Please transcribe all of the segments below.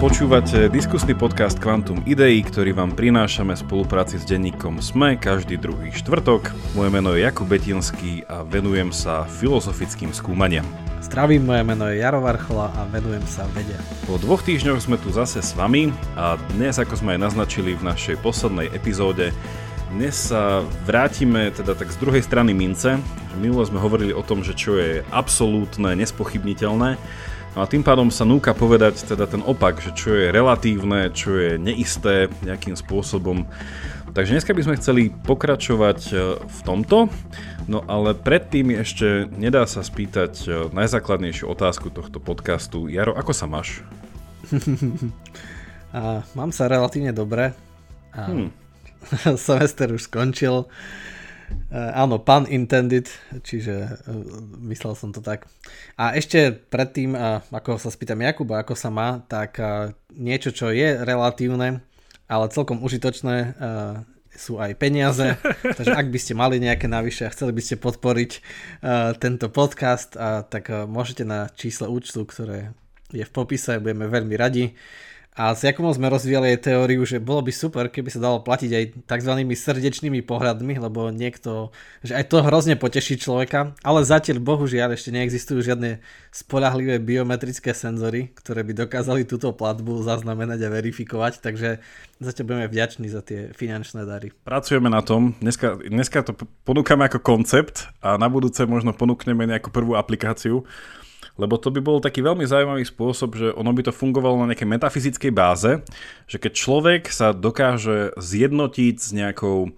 Počúvate diskusný podcast Quantum Idei, ktorý vám prinášame v spolupráci s denníkom SME každý druhý štvrtok. Moje meno je Jakub Betinský a venujem sa filozofickým skúmaniam. Zdravím, moje meno je Jaro Varchola a venujem sa vede. Po dvoch týždňoch sme tu zase s vami a dnes, ako sme aj naznačili v našej poslednej epizóde, dnes sa vrátime teda tak z druhej strany mince. Minulo sme hovorili o tom, že čo je absolútne, nespochybniteľné No a tým pádom sa núka povedať teda ten opak, že čo je relatívne, čo je neisté nejakým spôsobom. Takže dneska by sme chceli pokračovať e, v tomto, no ale predtým ešte nedá sa spýtať e, najzákladnejšiu otázku tohto podcastu. Jaro, ako sa máš? a, mám sa relatívne dobre. A, hmm. semester už skončil. Uh, áno, pun intended, čiže uh, myslel som to tak. A ešte predtým, uh, ako sa spýtam Jakuba, ako sa má, tak niečo, čo je relatívne, ale celkom užitočné, sú aj peniaze, takže ak by ste mali nejaké navyše a chceli by ste podporiť tento podcast, tak môžete na čísle účtu, ktoré je v popise, budeme veľmi radi. A s Jakubom sme rozvíjali aj teóriu, že bolo by super, keby sa dalo platiť aj tzv. srdečnými pohľadmi, lebo niekto, že aj to hrozne poteší človeka, ale zatiaľ bohužiaľ ešte neexistujú žiadne spolahlivé biometrické senzory, ktoré by dokázali túto platbu zaznamenať a verifikovať, takže zatiaľ budeme vďační za tie finančné dary. Pracujeme na tom, dneska, dneska to ponúkame ako koncept a na budúce možno ponúkneme nejakú prvú aplikáciu, lebo to by bol taký veľmi zaujímavý spôsob, že ono by to fungovalo na nejakej metafyzickej báze, že keď človek sa dokáže zjednotiť s nejakou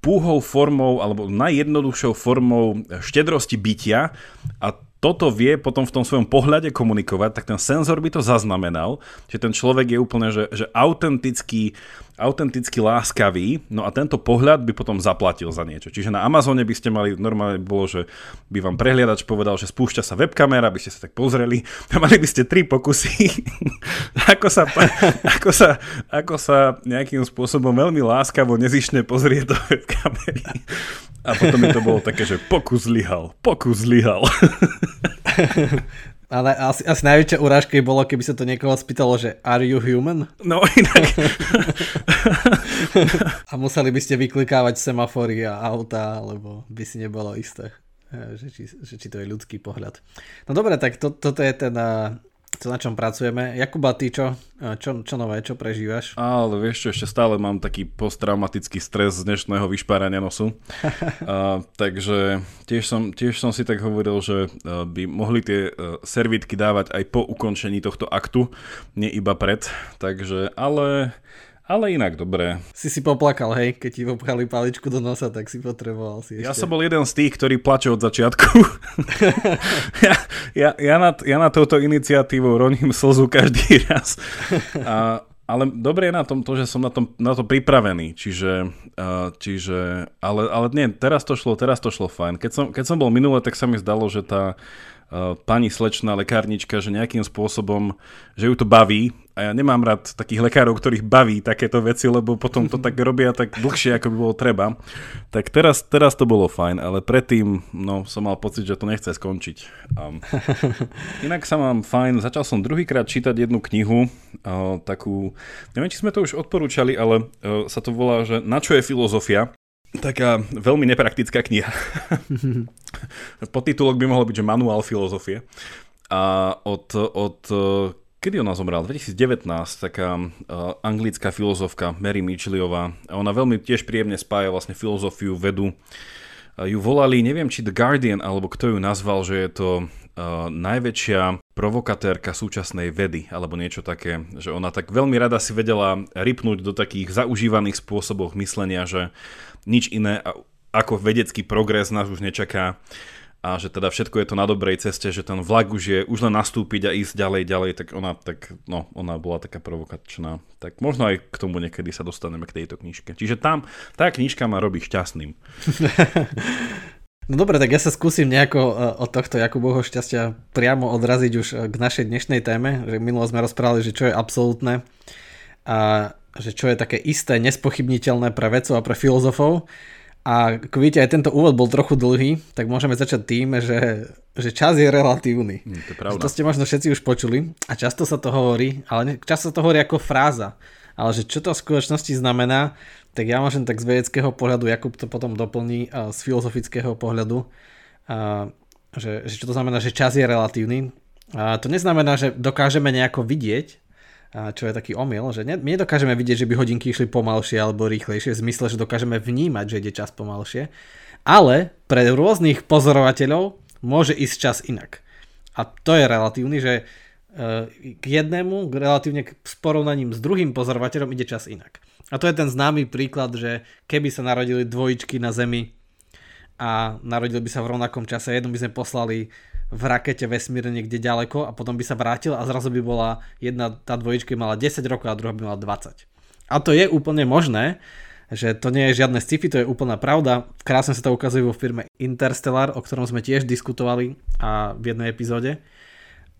púhou formou alebo najjednoduchšou formou štedrosti bytia a toto vie potom v tom svojom pohľade komunikovať, tak ten senzor by to zaznamenal, že ten človek je úplne že, že autentický autenticky láskavý, no a tento pohľad by potom zaplatil za niečo. Čiže na Amazone by ste mali, normálne bolo, že by vám prehliadač povedal, že spúšťa sa webkamera, by ste sa tak pozreli a mali by ste tri pokusy, ako, sa, ako, sa, ako sa nejakým spôsobom veľmi láskavo, nezišne pozrie do webkamery. A potom by to bolo také, že pokus zlyhal, pokus zlyhal. Ale asi, asi najväčšia urážka bolo, keby sa to niekoho spýtalo, že are you human? No inak. a museli by ste vyklikávať semafory a auta, lebo by si nebolo isté, eh, že či, že či to je ľudský pohľad. No dobre, tak to, toto je ten uh, to na čom pracujeme. Jakuba, ty čo? Čo, čo nové, čo prežívaš? Ale vieš čo, ešte stále mám taký posttraumatický stres z dnešného vyšpárania nosu. a, takže tiež som, tiež som si tak hovoril, že by mohli tie servitky dávať aj po ukončení tohto aktu, nie iba pred. Takže, ale ale inak dobre. Si si poplakal, hej, keď ti popchali paličku do nosa, tak si potreboval si ešte. Ja som bol jeden z tých, ktorý plače od začiatku. ja, ja, ja, nad, ja na touto iniciatívou roním slzu každý raz. A, ale dobre je na tom to, že som na, tom, na to pripravený, čiže, uh, čiže ale, ale nie, teraz to šlo, teraz to šlo fajn. Keď som, keď som bol minule, tak sa mi zdalo, že tá uh, pani slečná lekárnička, že nejakým spôsobom, že ju to baví a ja nemám rád takých lekárov, ktorých baví takéto veci, lebo potom to tak robia tak dlhšie, ako by bolo treba. Tak teraz, teraz to bolo fajn, ale predtým no, som mal pocit, že to nechce skončiť. Um, inak sa mám fajn, začal som druhýkrát čítať jednu knihu, uh, takú, neviem, či sme to už odporúčali, ale uh, sa to volá, že Na čo je filozofia? Taká veľmi nepraktická kniha. Podtitulok by mohol byť, že Manuál filozofie. A od, od Kedy ona zomrela? 2019, taká uh, anglická filozofka Mary Mitchelliová. Ona veľmi tiež príjemne spája vlastne filozofiu, vedu. Uh, ju volali, neviem či The Guardian, alebo kto ju nazval, že je to uh, najväčšia provokatérka súčasnej vedy, alebo niečo také. Že ona tak veľmi rada si vedela rypnúť do takých zaužívaných spôsobov myslenia, že nič iné ako vedecký progres nás už nečaká a že teda všetko je to na dobrej ceste, že ten vlak už je už len nastúpiť a ísť ďalej, ďalej, tak ona, tak, no, ona bola taká provokačná. Tak možno aj k tomu niekedy sa dostaneme k tejto knižke. Čiže tam tá knižka ma robí šťastným. No dobre, tak ja sa skúsim nejako e, od tohto Jakubovho šťastia priamo odraziť už e, k našej dnešnej téme, že minulo sme rozprávali, že čo je absolútne a že čo je také isté, nespochybniteľné pre vedcov a pre filozofov. A ako vidíte, aj tento úvod bol trochu dlhý, tak môžeme začať tým, že, že čas je relatívny. Mm, to, je pravda. to ste možno všetci už počuli a často sa to hovorí, ale často sa to hovorí ako fráza. Ale že čo to v skutočnosti znamená, tak ja môžem tak z vedeckého pohľadu, Jakub to potom doplní z filozofického pohľadu, a, že, že čo to znamená, že čas je relatívny. A to neznamená, že dokážeme nejako vidieť, čo je taký omyl, že ne, my nedokážeme vidieť, že by hodinky išli pomalšie alebo rýchlejšie, v zmysle, že dokážeme vnímať, že ide čas pomalšie, ale pre rôznych pozorovateľov môže ísť čas inak. A to je relatívny, že e, k jednému, relatívne s porovnaním s druhým pozorovateľom ide čas inak. A to je ten známy príklad, že keby sa narodili dvojičky na Zemi a narodili by sa v rovnakom čase, jednu by sme poslali v rakete vesmíre niekde ďaleko a potom by sa vrátil a zrazu by bola jedna, tá dvojička mala 10 rokov a druhá by mala 20. A to je úplne možné, že to nie je žiadne sci-fi, to je úplná pravda. Krásne sa to ukazuje vo firme Interstellar, o ktorom sme tiež diskutovali a v jednej epizóde.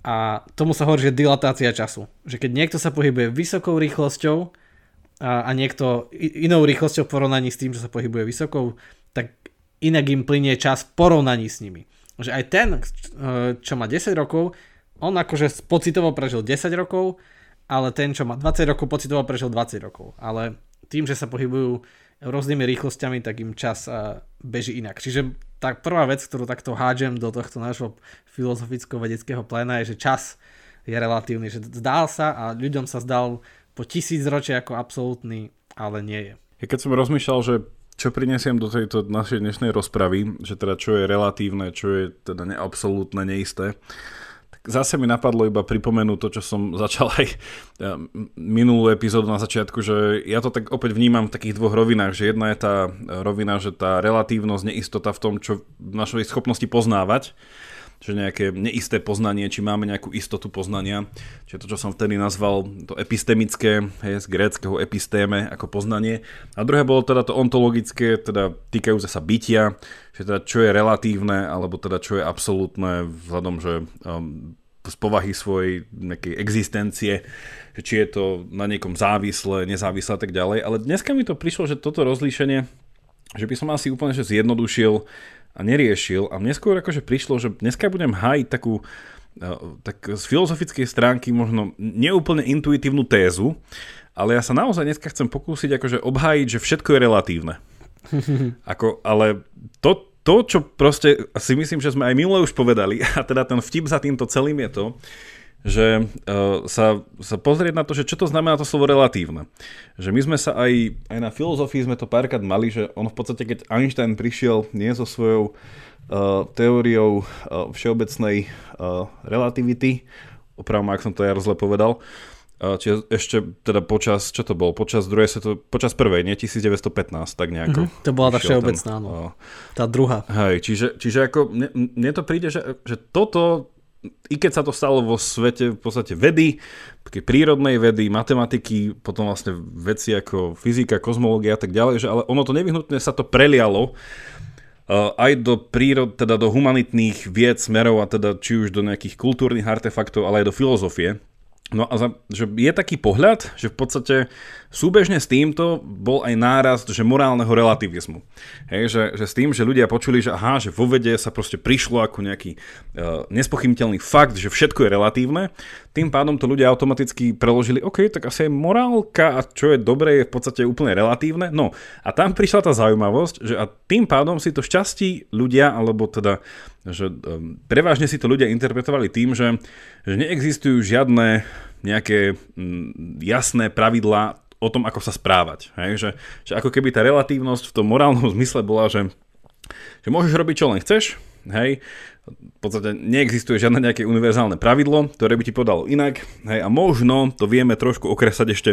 A tomu sa hovorí, že dilatácia času. Že keď niekto sa pohybuje vysokou rýchlosťou a, a niekto inou rýchlosťou v porovnaní s tým, že sa pohybuje vysokou, tak inak im plinie čas v porovnaní s nimi že aj ten, eh, čo má 10 rokov, on akože pocitovo prežil 10 rokov, ale ten, čo má 20 rokov, pocitovo prežil 20 rokov. Ale tým, že sa pohybujú rôznymi rýchlosťami, tak im čas eh, beží inak. Čiže tá prvá vec, ktorú takto hádžem do tohto nášho filozoficko-vedeckého pléna je, že čas je relatívny, že zdál sa a ľuďom sa zdal po tisíc ročia ako absolútny, ale nie je. Ja keď som rozmýšľal, že čo prinesiem do tejto našej dnešnej rozpravy, že teda čo je relatívne, čo je teda neabsolútne, neisté, tak zase mi napadlo iba pripomenúť to, čo som začal aj minulú epizódu na začiatku, že ja to tak opäť vnímam v takých dvoch rovinách, že jedna je tá rovina, že tá relatívnosť, neistota v tom, čo v našej schopnosti poznávať, že nejaké neisté poznanie, či máme nejakú istotu poznania, čiže to, čo som vtedy nazval to epistemické, hej, z gréckého epistéme ako poznanie. A druhé bolo teda to ontologické, teda týkajúce sa bytia, že teda čo je relatívne, alebo teda čo je absolútne vzhľadom, že um, z povahy svojej nejakej existencie, či je to na niekom závislé, nezávislé a tak ďalej. Ale dneska mi to prišlo, že toto rozlíšenie, že by som asi úplne že zjednodušil a neriešil a mne skôr akože prišlo, že dneska budem hájiť takú e, tak z filozofickej stránky možno neúplne intuitívnu tézu, ale ja sa naozaj dneska chcem pokúsiť akože obhájiť, že všetko je relatívne. Ako, ale to, to, čo proste si myslím, že sme aj minule už povedali, a teda ten vtip za týmto celým je to, že uh, sa, sa pozrieť na to, že čo to znamená to slovo relatívne. Že my sme sa aj, aj na filozofii sme to párkrát mali, že on v podstate, keď Einstein prišiel nie so svojou uh, teóriou uh, všeobecnej uh, relativity, opravom, ak som to ja zle povedal, uh, čiže ešte teda počas, čo to bol, počas druhej sveto, počas prvej, nie 1915, tak nejako. Mm-hmm, to bola tá všeobecná, ten, no. Tá druhá. Hej, čiže, čiže ako, mne, mne to príde, že, že toto i keď sa to stalo vo svete v podstate vedy, prírodnej vedy, matematiky, potom vlastne veci ako fyzika, kozmológia a tak ďalej, že ale ono to nevyhnutne sa to prelialo uh, aj do prírod, teda do humanitných vied smerov a teda či už do nejakých kultúrnych artefaktov, ale aj do filozofie. No a za, že je taký pohľad, že v podstate súbežne s týmto bol aj nárast že morálneho relativizmu. Hej, že, že s tým, že ľudia počuli, že aha, že vo vede sa proste prišlo ako nejaký uh, nespochybniteľný fakt, že všetko je relatívne, tým pádom to ľudia automaticky preložili, OK, tak asi aj morálka a čo je dobré je v podstate úplne relatívne. No a tam prišla tá zaujímavosť, že a tým pádom si to šťastí ľudia, alebo teda že um, prevažne si to ľudia interpretovali tým, že, že neexistujú žiadne nejaké jasné pravidlá o tom, ako sa správať. Hej? Že, že ako keby tá relatívnosť v tom morálnom zmysle bola, že, že môžeš robiť čo len chceš, hej, v podstate neexistuje žiadne nejaké univerzálne pravidlo, ktoré by ti podalo inak, hej, a možno to vieme trošku okresať ešte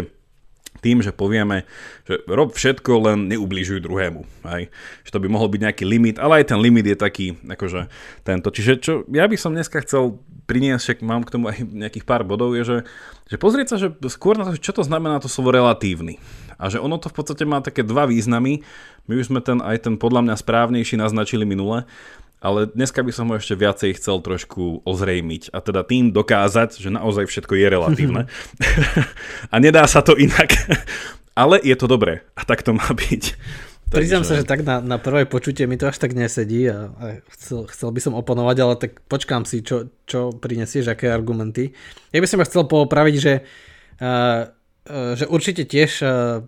tým, že povieme, že rob všetko, len neubližuj druhému. Hej. Že to by mohol byť nejaký limit, ale aj ten limit je taký, akože tento. Čiže čo ja by som dneska chcel priniesť, však mám k tomu aj nejakých pár bodov, je, že, že pozrieť sa, že skôr na to, čo to znamená to slovo relatívny. A že ono to v podstate má také dva významy. My už sme ten aj ten podľa mňa správnejší naznačili minule ale dneska by som ho ešte viacej chcel trošku ozrejmiť a teda tým dokázať, že naozaj všetko je relatívne a nedá sa to inak. ale je to dobré a tak to má byť. Priznám sa, že tak na, na prvé počutie mi to až tak nesedí a, a chcel, chcel by som oponovať, ale tak počkám si, čo, čo prinesieš, aké argumenty. Ja by som chcel poopraviť, že, uh, uh, že určite tiež uh,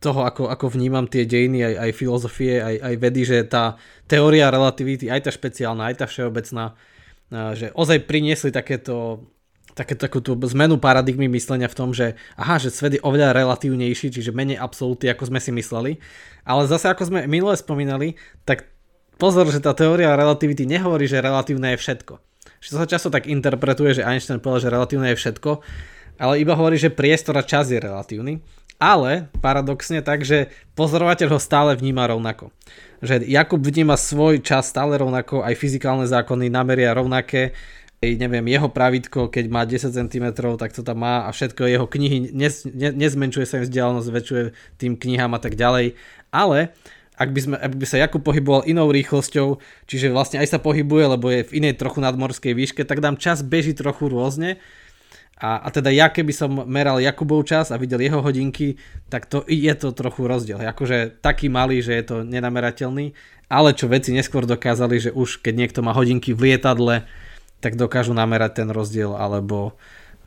toho, ako, ako vnímam tie dejiny, aj, aj filozofie, aj, aj vedy, že tá teória relativity, aj tá špeciálna, aj tá všeobecná, uh, že ozaj priniesli takéto také, takú tú zmenu paradigmy myslenia v tom, že aha, že svet je oveľa relatívnejší, čiže menej absolútny, ako sme si mysleli. Ale zase, ako sme minule spomínali, tak pozor, že tá teória relativity nehovorí, že relatívne je všetko. Že sa často tak interpretuje, že Einstein povedal, že relatívne je všetko, ale iba hovorí, že priestor a čas je relatívny. Ale paradoxne tak, že pozorovateľ ho stále vníma rovnako. Že Jakub vníma svoj čas stále rovnako, aj fyzikálne zákony nameria rovnaké, neviem, jeho pravidko, keď má 10 cm, tak to tam má a všetko jeho knihy, nez, ne, nezmenšuje sa im vzdialenosť, zväčšuje tým knihám a tak ďalej. Ale ak by, sme, ak by sa Jakub pohyboval inou rýchlosťou, čiže vlastne aj sa pohybuje, lebo je v inej trochu nadmorskej výške, tak dám čas beží trochu rôzne. A, a teda ja keby som meral Jakubov čas a videl jeho hodinky, tak to je to trochu rozdiel. Akože taký malý, že je to nenamerateľný, ale čo veci neskôr dokázali, že už keď niekto má hodinky v lietadle, tak dokážu namerať ten rozdiel, alebo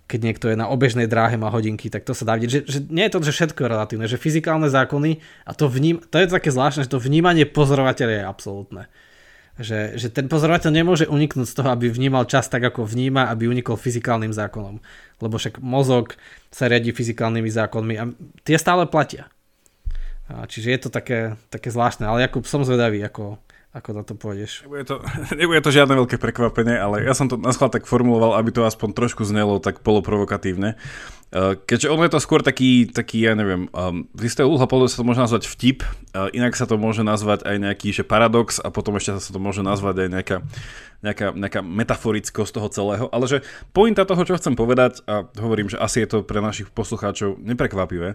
keď niekto je na obežnej dráhe má hodinky, tak to sa dá vidieť, že, že nie je to, že všetko je relatívne, že fyzikálne zákony a to vním, to je také zvláštne, že to vnímanie pozorovateľa je absolútne. Že, že ten pozorovateľ nemôže uniknúť z toho, aby vnímal čas tak, ako vníma, aby unikol fyzikálnym zákonom. Lebo však mozog sa riadi fyzikálnymi zákonmi a tie stále platia. A čiže je to také, také zvláštne, ale Jakub, som zvedavý, ako, ako na to pôjdeš. Nebude to, nebude to žiadne veľké prekvapenie, ale ja som to na tak formuloval, aby to aspoň trošku znelo tak poloprovokatívne. Uh, keďže ono je to skôr taký, taký ja neviem, um, z istého úhla pohľadu sa to môže nazvať vtip, uh, inak sa to môže nazvať aj nejaký že paradox a potom ešte sa to môže nazvať aj nejaká, nejaká, nejaká metaforickosť toho celého, ale že pointa toho, čo chcem povedať, a hovorím, že asi je to pre našich poslucháčov neprekvapivé,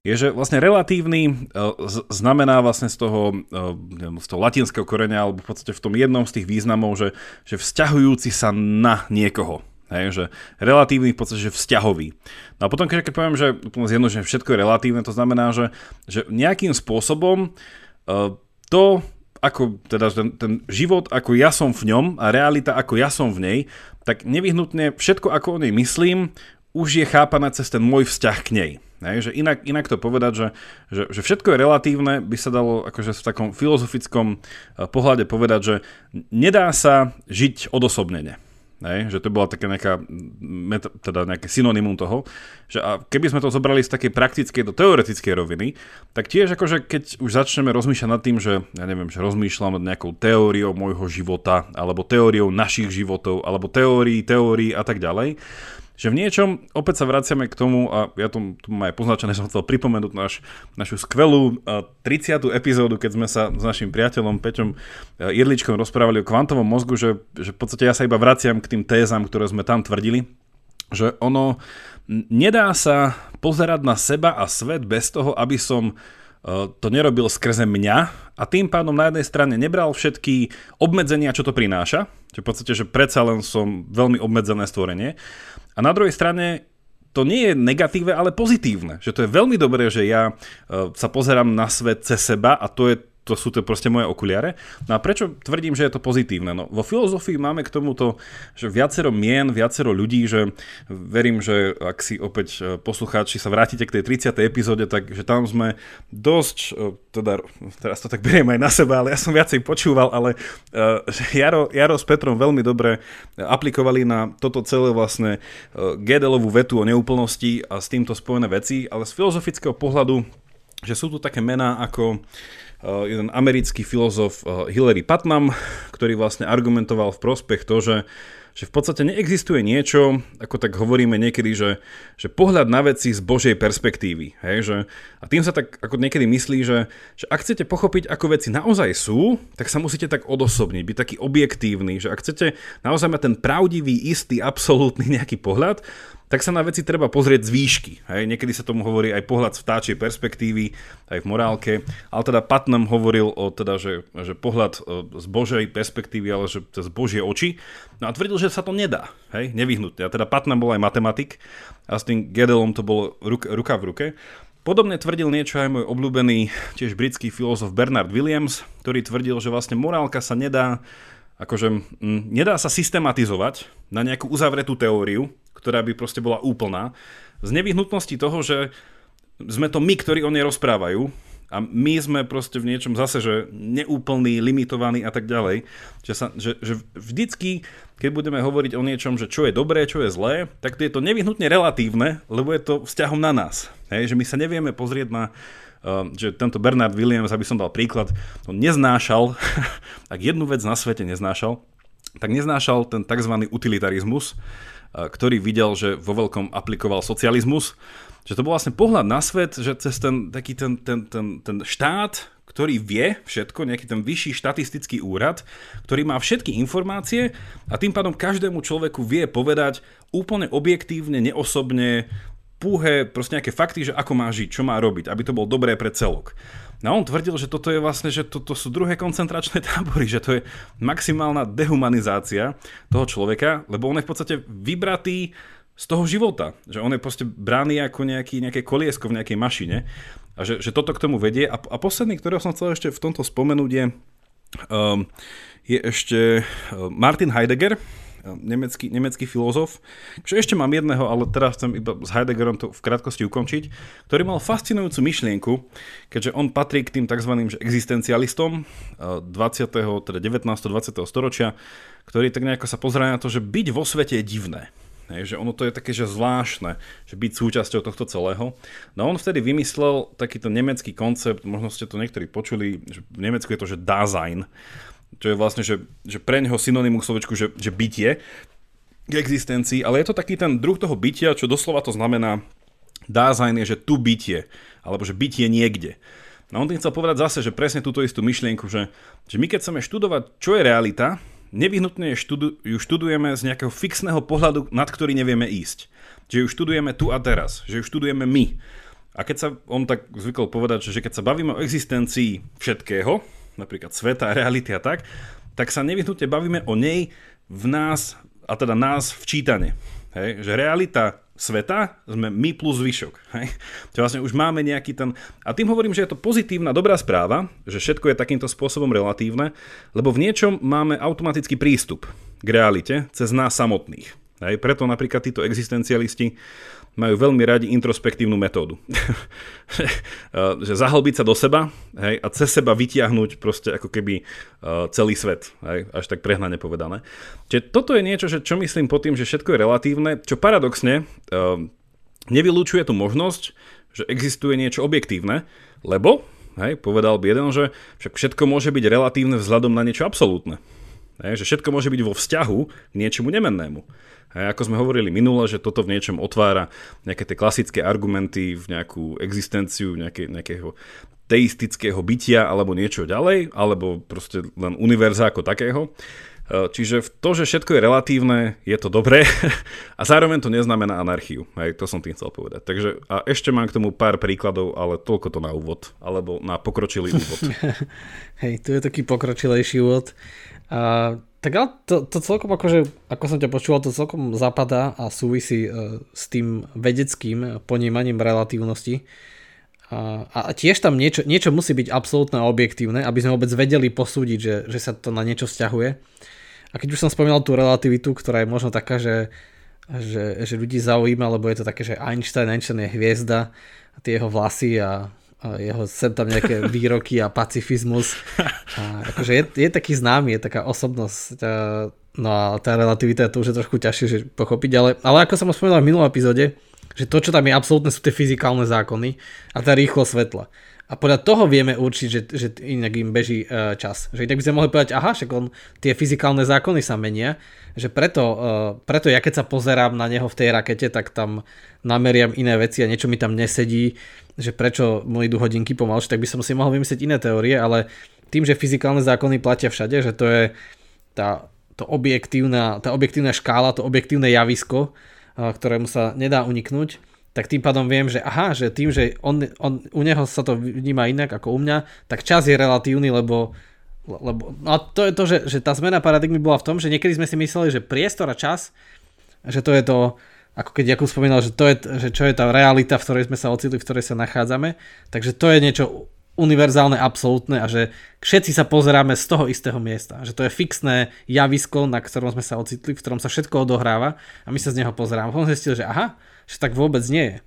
je, že vlastne relatívny uh, znamená vlastne z toho, z toho latinského korenia, alebo v podstate v tom jednom z tých významov, že, že vzťahujúci sa na niekoho. Hej, že relatívny v podstate, že vzťahový. No a potom, keď, poviem, že zjednodušene všetko je relatívne, to znamená, že, že nejakým spôsobom uh, to, ako teda ten, ten život, ako ja som v ňom a realita, ako ja som v nej, tak nevyhnutne všetko, ako o nej myslím, už je chápané cez ten môj vzťah k nej. Hej, že inak, inak to povedať, že, že, že všetko je relatívne, by sa dalo akože v takom filozofickom eh, pohľade povedať, že nedá sa žiť odosobnene. Hej, že to bola také nejaká, teda nejaké synonymum toho, že a keby sme to zobrali z takej praktickej do teoretickej roviny, tak tiež akože keď už začneme rozmýšľať nad tým, že ja neviem, že rozmýšľam nad nejakou teóriou môjho života, alebo teóriou našich životov, alebo teórií, teórií a tak ďalej, že v niečom opäť sa vraciame k tomu, a ja tu, tu mám aj poznačené, som chcel pripomenúť naš, našu skvelú 30. epizódu, keď sme sa s našim priateľom Peťom Jedličkom rozprávali o kvantovom mozgu, že, že v podstate ja sa iba vraciam k tým tézam, ktoré sme tam tvrdili, že ono nedá sa pozerať na seba a svet bez toho, aby som to nerobil skrze mňa a tým pádom na jednej strane nebral všetky obmedzenia, čo to prináša, že v podstate, že predsa len som veľmi obmedzené stvorenie a na druhej strane to nie je negatívne, ale pozitívne. Že to je veľmi dobré, že ja e, sa pozerám na svet cez seba a to je to sú to proste moje okuliare. No a prečo tvrdím, že je to pozitívne? No, vo filozofii máme k tomuto že viacero mien, viacero ľudí, že verím, že ak si opäť e, poslucháči sa vrátite k tej 30. epizóde, tak že tam sme dosť, e, teda, teraz to tak beriem aj na seba, ale ja som viacej počúval, ale uh, Jaro, Jaro s Petrom veľmi dobre aplikovali na toto celé vlastne Gedelovú vetu o neúplnosti a s týmto spojené veci, ale z filozofického pohľadu, že sú tu také mená ako jeden americký filozof eh, Hillary Putnam, ktorý vlastne argumentoval v prospech to, že že v podstate neexistuje niečo, ako tak hovoríme niekedy, že, že pohľad na veci z Božej perspektívy. Hej, že, a tým sa tak ako niekedy myslí, že, že ak chcete pochopiť, ako veci naozaj sú, tak sa musíte tak odosobniť, byť taký objektívny, že ak chcete naozaj mať ten pravdivý, istý, absolútny nejaký pohľad, tak sa na veci treba pozrieť z výšky. Hej. Niekedy sa tomu hovorí aj pohľad z vtáčej perspektívy, aj v morálke, ale teda Patnam hovoril o teda, že, že pohľad e, z Božej perspektívy, ale že z Božie oči. No a tvrdil, že sa to nedá, hej, nevyhnutne. A teda Patnam bol aj matematik a s tým Gedelom to bolo ruka, ruka v ruke. Podobne tvrdil niečo aj môj obľúbený tiež britský filozof Bernard Williams, ktorý tvrdil, že vlastne morálka sa nedá akože m, nedá sa systematizovať na nejakú uzavretú teóriu, ktorá by proste bola úplná, z nevyhnutnosti toho, že sme to my, ktorí o nej rozprávajú a my sme proste v niečom zase, že neúplný, limitovaný a tak ďalej. Že, sa, že, že vždycky, keď budeme hovoriť o niečom, že čo je dobré, čo je zlé, tak je to nevyhnutne relatívne, lebo je to vzťahom na nás. Hej, že my sa nevieme pozrieť na uh, že tento Bernard Williams, aby som dal príklad, on neznášal, ak jednu vec na svete neznášal, tak neznášal ten tzv. utilitarizmus, ktorý videl, že vo veľkom aplikoval socializmus že to bol vlastne pohľad na svet, že cez ten taký ten, ten, ten, ten štát, ktorý vie všetko, nejaký ten vyšší štatistický úrad, ktorý má všetky informácie a tým pádom každému človeku vie povedať úplne objektívne, neosobne, púhe, proste nejaké fakty, že ako má žiť, čo má robiť, aby to bol dobré pre celok. No on tvrdil, že toto je vlastne, že toto sú druhé koncentračné tábory, že to je maximálna dehumanizácia toho človeka, lebo on je v podstate vybratý z toho života. Že on je proste brány ako nejaký, nejaké koliesko v nejakej mašine a že, že toto k tomu vedie. A, a posledný, ktorého som chcel ešte v tomto spomenúť je, um, je ešte uh, Martin Heidegger, nemecký, nemecký filozof. Čo ešte mám jedného, ale teraz chcem iba s Heideggerom to v krátkosti ukončiť, ktorý mal fascinujúcu myšlienku, keďže on patrí k tým tzv. existencialistom 20. Uh, teda 19. 20. storočia, ktorí tak nejako sa pozerajú na to, že byť vo svete je divné. Hej, že ono to je také, že zvláštne, že byť súčasťou tohto celého. No on vtedy vymyslel takýto nemecký koncept, možno ste to niektorí počuli, že v Nemecku je to, že Dasein, čo je vlastne, že, že pre neho synonymum k slovičku, že, že bytie k existencii, ale je to taký ten druh toho bytia, čo doslova to znamená Dasein je, že tu bytie, alebo že bytie niekde. No on tým chcel povedať zase, že presne túto istú myšlienku, že, že my keď chceme študovať, čo je realita, nevyhnutne ju študujeme z nejakého fixného pohľadu, nad ktorý nevieme ísť. Že ju študujeme tu a teraz, že ju študujeme my. A keď sa, on tak zvykol povedať, že keď sa bavíme o existencii všetkého, napríklad sveta, reality a tak, tak sa nevyhnutne bavíme o nej v nás, a teda nás v čítane. Hej? Že realita sveta sme my plus zvyšok. Hej? Čiže vlastne už máme nejaký ten... A tým hovorím, že je to pozitívna, dobrá správa, že všetko je takýmto spôsobom relatívne, lebo v niečom máme automatický prístup k realite cez nás samotných. Hej? Preto napríklad títo existencialisti majú veľmi radi introspektívnu metódu. že zahlbiť sa do seba hej, a cez seba vytiahnuť proste ako keby uh, celý svet, hej, až tak prehnane povedané. Čiže toto je niečo, že čo myslím pod tým, že všetko je relatívne, čo paradoxne uh, nevylúčuje tú možnosť, že existuje niečo objektívne, lebo, hej, povedal by jeden, že však všetko môže byť relatívne vzhľadom na niečo absolútne. Hej, že všetko môže byť vo vzťahu k niečomu nemennému. A ako sme hovorili minule, že toto v niečom otvára nejaké tie klasické argumenty v nejakú existenciu nejaké, nejakého teistického bytia alebo niečo ďalej, alebo proste len univerza ako takého. E, čiže v to, že všetko je relatívne, je to dobré a zároveň to neznamená anarchiu. Hej, to som tým chcel povedať. Takže a ešte mám k tomu pár príkladov, ale toľko to na úvod, alebo na pokročilý úvod. Hej, tu je taký pokročilejší úvod. Tak ale to, to celkom akože, ako som ťa počúval, to celkom zapadá a súvisí uh, s tým vedeckým ponímaním relatívnosti. A, a tiež tam niečo, niečo musí byť absolútne objektívne, aby sme vôbec vedeli posúdiť, že, že sa to na niečo vzťahuje. A keď už som spomínal tú relativitu, ktorá je možno taká, že, že, že ľudí zaujíma, lebo je to také, že Einstein, Einstein je hviezda, tie jeho vlasy a jeho sem tam nejaké výroky a pacifizmus. A akože je, je taký známy, je taká osobnosť. A, no a tá relativita to už je trošku ťažšie že pochopiť, ale, ale ako som spomínal v minulom epizóde, že to, čo tam je absolútne, sú tie fyzikálne zákony a tá rýchlo svetla. A podľa toho vieme určiť, že, že inak im beží uh, čas. Že inak by sme mohli povedať, aha, však on, tie fyzikálne zákony sa menia, že preto, uh, preto ja keď sa pozerám na neho v tej rakete, tak tam nameriam iné veci a niečo mi tam nesedí, že prečo mu idú hodinky pomalšie, tak by som si mohol vymyslieť iné teórie, ale tým, že fyzikálne zákony platia všade, že to je tá, to objektívna, tá objektívna škála, to objektívne javisko, uh, ktorému sa nedá uniknúť, tak tým pádom viem, že aha, že tým, že on, on, u neho sa to vníma inak ako u mňa, tak čas je relatívny, lebo lebo, no a to je to, že, že tá zmena paradigmy bola v tom, že niekedy sme si mysleli, že priestor a čas, že to je to, ako keď Jakub spomínal, že, to je, že čo je tá realita, v ktorej sme sa ocitli, v ktorej sa nachádzame, takže to je niečo univerzálne, absolútne a že všetci sa pozeráme z toho istého miesta. Že to je fixné javisko, na ktorom sme sa ocitli, v ktorom sa všetko odohráva a my sa z neho pozeráme. Potom zistil, že aha, že tak vôbec nie je.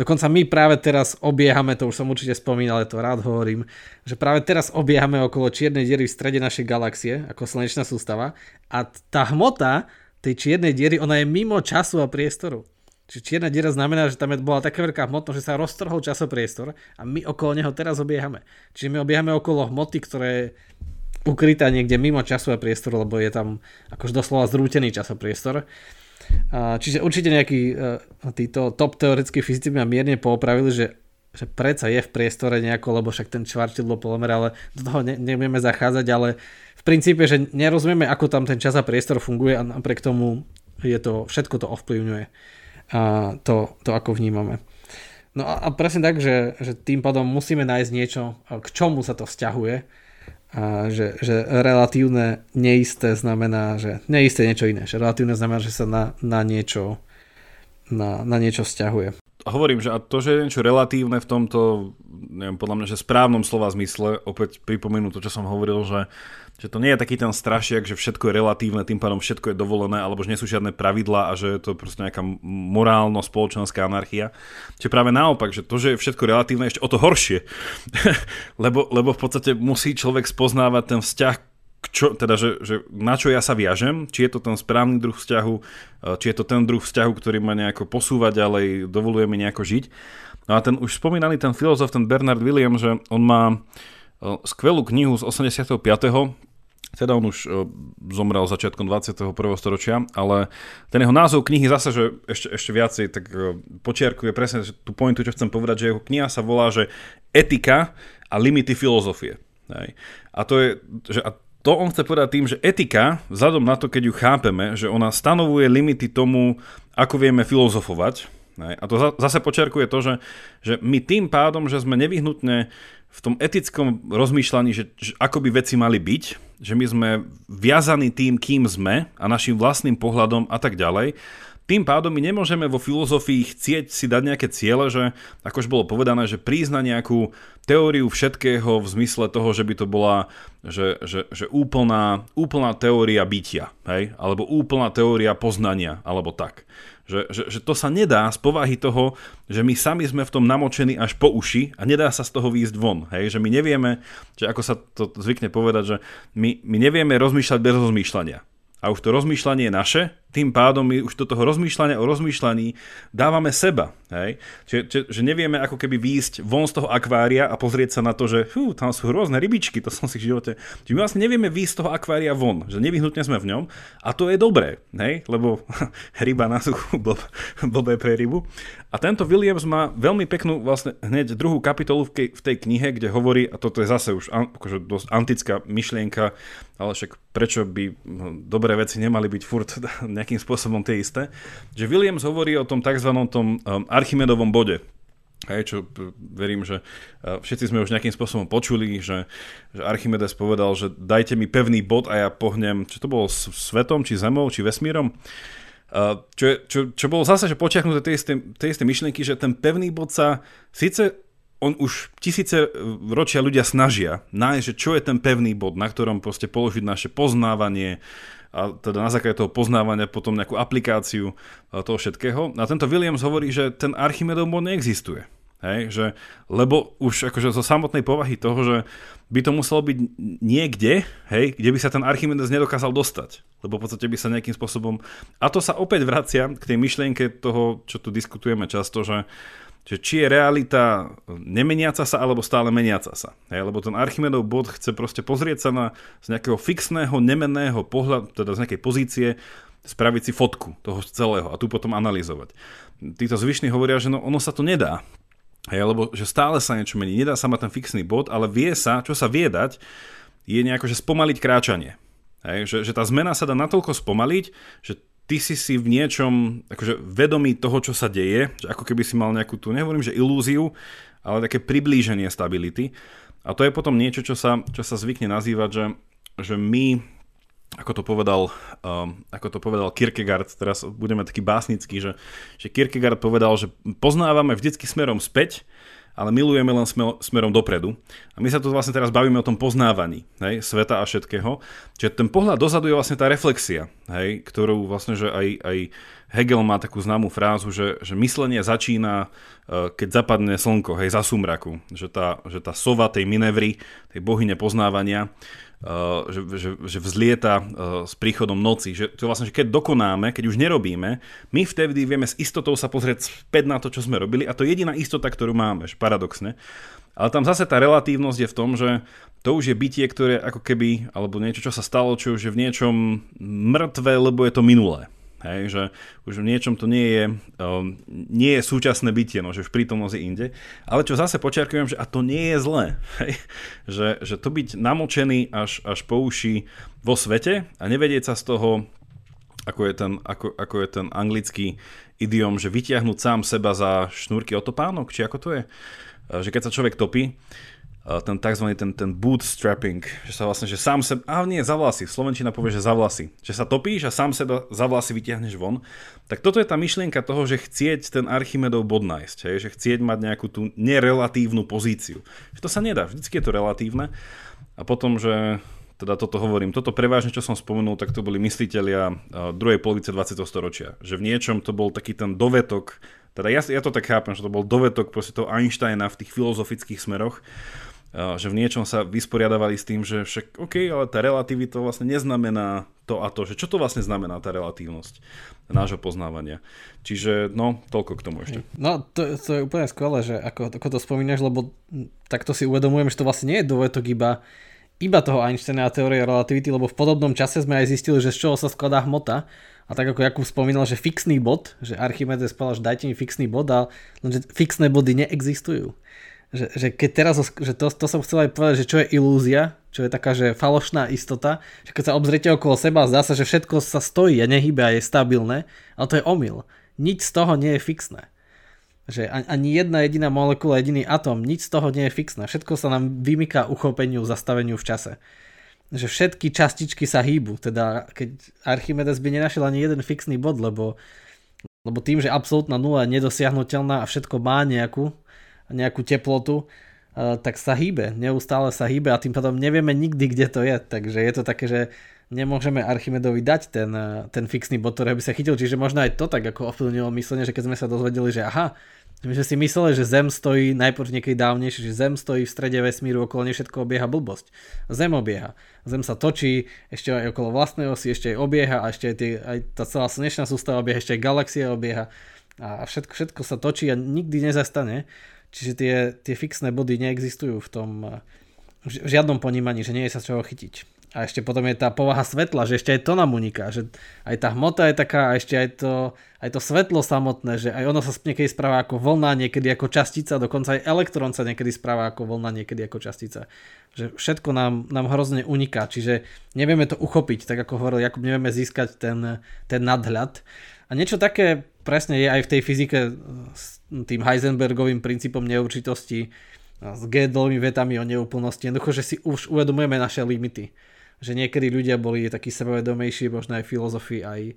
Dokonca my práve teraz obiehame, to už som určite spomínal, ale to rád hovorím, že práve teraz obiehame okolo čiernej diery v strede našej galaxie, ako slnečná sústava a tá hmota tej čiernej diery, ona je mimo času a priestoru. Čiže čierna diera znamená, že tam bola taká veľká hmotnosť, že sa roztrhol časopriestor a my okolo neho teraz obiehame. Čiže my obiehame okolo hmoty, ktoré je ukrytá niekde mimo času a priestoru, lebo je tam akož doslova zrútený časopriestor. Čiže určite nejakí e, títo top teoretickí fyzici ma mierne poopravili, že, že predsa je v priestore nejako, lebo však ten čvartidlo polomer, ale do toho ne, nebudeme zachádzať, ale v princípe, že nerozumieme, ako tam ten čas a priestor funguje a napriek tomu je to, všetko to ovplyvňuje a to, to ako vnímame. No a, a presne tak, že, že tým pádom musíme nájsť niečo, k čomu sa to vzťahuje. A že, že relatívne neisté znamená, že neisté niečo iné. Že relatívne znamená, že sa na, na, niečo, na, na niečo vzťahuje. Hovorím, že a to, že je niečo relatívne v tomto, neviem, podľa mňa, že správnom slova zmysle, opäť pripomenú to, čo som hovoril, že že to nie je taký ten strašiak, že všetko je relatívne, tým pádom všetko je dovolené, alebo že nie sú žiadne pravidlá a že je to proste nejaká morálno-spoločenská anarchia. Čiže práve naopak, že to, že je všetko relatívne, je ešte o to horšie. lebo, lebo v podstate musí človek spoznávať ten vzťah, čo, teda, že, že na čo ja sa viažem, či je to ten správny druh vzťahu, či je to ten druh vzťahu, ktorý ma nejako posúva ďalej, dovoluje mi nejako žiť. No a ten už spomínaný ten filozof, ten Bernard William, že on má skvelú knihu z 85 teda on už e, zomrel začiatkom 21. storočia, ale ten jeho názov knihy zase, že ešte, ešte viacej tak e, počiarkuje presne tú pointu, čo chcem povedať, že jeho kniha sa volá, že etika a limity filozofie. Hej. A to je, že a to on chce povedať tým, že etika, vzhľadom na to, keď ju chápeme, že ona stanovuje limity tomu, ako vieme filozofovať, hej. a to zase počiarkuje to, že, že my tým pádom, že sme nevyhnutne v tom etickom rozmýšľaní, že, že ako by veci mali byť, že my sme viazaní tým, kým sme a našim vlastným pohľadom a tak ďalej, tým pádom my nemôžeme vo filozofii chcieť si dať nejaké ciele, že ako už bolo povedané, že prísť na nejakú teóriu všetkého v zmysle toho, že by to bola že, že, že úplná, úplná teória bytia, hej? alebo úplná teória poznania, alebo tak. Že, že, že to sa nedá z povahy toho, že my sami sme v tom namočení až po uši a nedá sa z toho výjsť von. Hej? Že my nevieme, že ako sa to zvykne povedať, že my, my nevieme rozmýšľať bez rozmýšľania. A už to rozmýšľanie je naše, tým pádom my už do toho rozmýšľania o rozmýšľaní dávame seba. Hej? Čiže, čiže, že nevieme ako keby výjsť von z toho akvária a pozrieť sa na to, že fú, tam sú rôzne rybičky, to som si v živote... Čiže my vlastne nevieme výjsť z toho akvária von, že nevyhnutne sme v ňom a to je dobré, hej? lebo ryba na suchu blb, blbé pre rybu. A tento Williams má veľmi peknú vlastne hneď druhú kapitolu v, kej, v tej knihe, kde hovorí, a toto je zase už an, akože dosť antická myšlienka, ale však prečo by hm, dobré veci nemali byť furt nejakým spôsobom tie isté, že Williams hovorí o tom tzv. tom um, Archimedovom bode, Hej, čo verím, že uh, všetci sme už nejakým spôsobom počuli, že, že Archimedes povedal, že dajte mi pevný bod a ja pohnem, čo to bolo, svetom, či zemou, či vesmírom. Uh, čo, čo, čo bolo zase, že počiachnuté tie isté, myšlienky, že ten pevný bod sa, síce on už tisíce ročia ľudia snažia nájsť, že čo je ten pevný bod, na ktorom proste položiť naše poznávanie, a teda na základe toho poznávania potom nejakú aplikáciu toho všetkého. A tento Williams hovorí, že ten Archimedov mod neexistuje. Hej, že, lebo už akože zo samotnej povahy toho, že by to muselo byť niekde, hej, kde by sa ten Archimedes nedokázal dostať. Lebo v podstate by sa nejakým spôsobom... A to sa opäť vracia k tej myšlienke toho, čo tu diskutujeme často, že že či je realita nemeniaca sa alebo stále meniaca sa. Hej, lebo ten Archimedov bod chce proste pozrieť sa na z nejakého fixného, nemenného pohľadu, teda z nejakej pozície, spraviť si fotku toho celého a tu potom analyzovať. Títo zvyšní hovoria, že no, ono sa to nedá. Hej, lebo že stále sa niečo mení. Nedá sa mať ten fixný bod, ale vie sa, čo sa vie dať, je nejako, že spomaliť kráčanie. Hej, že, že tá zmena sa dá natoľko spomaliť, že ty si si v niečom akože vedomý toho, čo sa deje, že ako keby si mal nejakú tú, nehovorím, že ilúziu, ale také priblíženie stability. A to je potom niečo, čo sa, čo sa zvykne nazývať, že, že my ako to povedal, um, ako to povedal Kierkegaard, teraz budeme taký básnický, že, že Kierkegaard povedal, že poznávame vždycky smerom späť, ale milujeme len smerom dopredu. A my sa tu vlastne teraz bavíme o tom poznávaní hej, sveta a všetkého. Čiže ten pohľad dozadu je vlastne tá reflexia, hej, ktorú vlastne, že aj, aj Hegel má takú známú frázu, že, že myslenie začína, e, keď zapadne slnko, hej, za sumraku. Že tá, že tá sova tej Minevry, tej bohyne poznávania, že, že, že vzlieta uh, s príchodom noci. Že to vlastne, že keď dokonáme, keď už nerobíme, my vtedy vieme s istotou sa pozrieť späť na to, čo sme robili a to je jediná istota, ktorú máme, paradoxne. Ale tam zase tá relatívnosť je v tom, že to už je bytie, ktoré ako keby, alebo niečo, čo sa stalo, čo už je v niečom mŕtve, lebo je to minulé. Hej, že už v niečom to nie je, um, nie je súčasné bytie, no, že v prítomnosti inde. Ale čo zase počiarkujem, že a to nie je zlé. Hej, že, že to byť namočený až, až po uši vo svete a nevedieť sa z toho, ako je ten, ako, ako je ten anglický idiom, že vytiahnuť sám seba za šnúrky otopánok, či ako to je. Že keď sa človek topí, ten tzv. ten, ten bootstrapping, že sa vlastne, že sám seba, a nie, za vlasy, Slovenčina povie, že za vlasy, že sa topíš a sám seba za vlasy vytiahneš von, tak toto je tá myšlienka toho, že chcieť ten Archimedov bod nájsť, hej, že chcieť mať nejakú tú nerelatívnu pozíciu. Že to sa nedá, vždycky je to relatívne. A potom, že teda toto hovorím, toto prevážne, čo som spomenul, tak to boli mysliteľia druhej polovice 20. storočia. Že v niečom to bol taký ten dovetok, teda ja, ja to tak chápem, že to bol dovetok proste toho Einsteina v tých filozofických smeroch, že v niečom sa vysporiadavali s tým, že však OK, ale tá relativita vlastne neznamená to a to, že čo to vlastne znamená tá relatívnosť nášho poznávania. Čiže no, toľko k tomu ešte. No, to, to je úplne skvelé, že ako, ako to spomínaš, lebo takto si uvedomujem, že to vlastne nie je dôvetok iba, iba toho Einsteina a teórie relativity, lebo v podobnom čase sme aj zistili, že z čoho sa skladá hmota. A tak ako Jakub spomínal, že fixný bod, že Archimedes povedal, že dajte mi fixný bod, ale lenže fixné body neexistujú že, že keď teraz, že to, to som chcel aj povedať, že čo je ilúzia, čo je taká, že falošná istota, že keď sa obzriete okolo seba, zdá sa, že všetko sa stojí a nehybe a je stabilné, ale to je omyl. Nič z toho nie je fixné. Že ani jedna jediná molekula, jediný atom, nič z toho nie je fixné. Všetko sa nám vymyká uchopeniu, zastaveniu v čase. Že všetky častičky sa hýbu. Teda keď Archimedes by nenašiel ani jeden fixný bod, lebo, lebo tým, že absolútna nula je nedosiahnutelná a všetko má nejakú, nejakú teplotu, tak sa hýbe, neustále sa hýbe a tým pádom nevieme nikdy, kde to je. Takže je to také, že nemôžeme Archimedovi dať ten, ten fixný bod, ktorý by sa chytil. Čiže možno aj to tak ako ovplyvnilo myslenie, že keď sme sa dozvedeli, že aha, my sme si mysleli, že Zem stojí najprv niekedy dávnejšie, že Zem stojí v strede vesmíru, okolo nej všetko obieha blbosť. Zem obieha. Zem sa točí, ešte aj okolo vlastnej osy, ešte aj obieha a ešte aj, tie, aj tá celá slnečná sústava obieha, ešte aj galaxia obieha a všetko, všetko sa točí a nikdy nezastane. Čiže tie, tie fixné body neexistujú v tom v žiadnom ponímaní, že nie je sa čoho chytiť. A ešte potom je tá povaha svetla, že ešte aj to nám uniká, že aj tá hmota je taká, a ešte aj to, aj to svetlo samotné, že aj ono sa niekedy správa ako vlna, niekedy ako častica, dokonca aj elektrón sa niekedy správa ako vlna, niekedy ako častica. Že všetko nám, nám hrozne uniká, čiže nevieme to uchopiť, tak ako hovoril Jakub, nevieme získať ten, ten nadhľad. A niečo také presne je aj v tej fyzike s tým Heisenbergovým princípom neurčitosti, s Gödelovými vetami o neúplnosti, jednoducho, že si už uvedomujeme naše limity. Že niekedy ľudia boli takí sebavedomejší, možno aj filozofi, aj,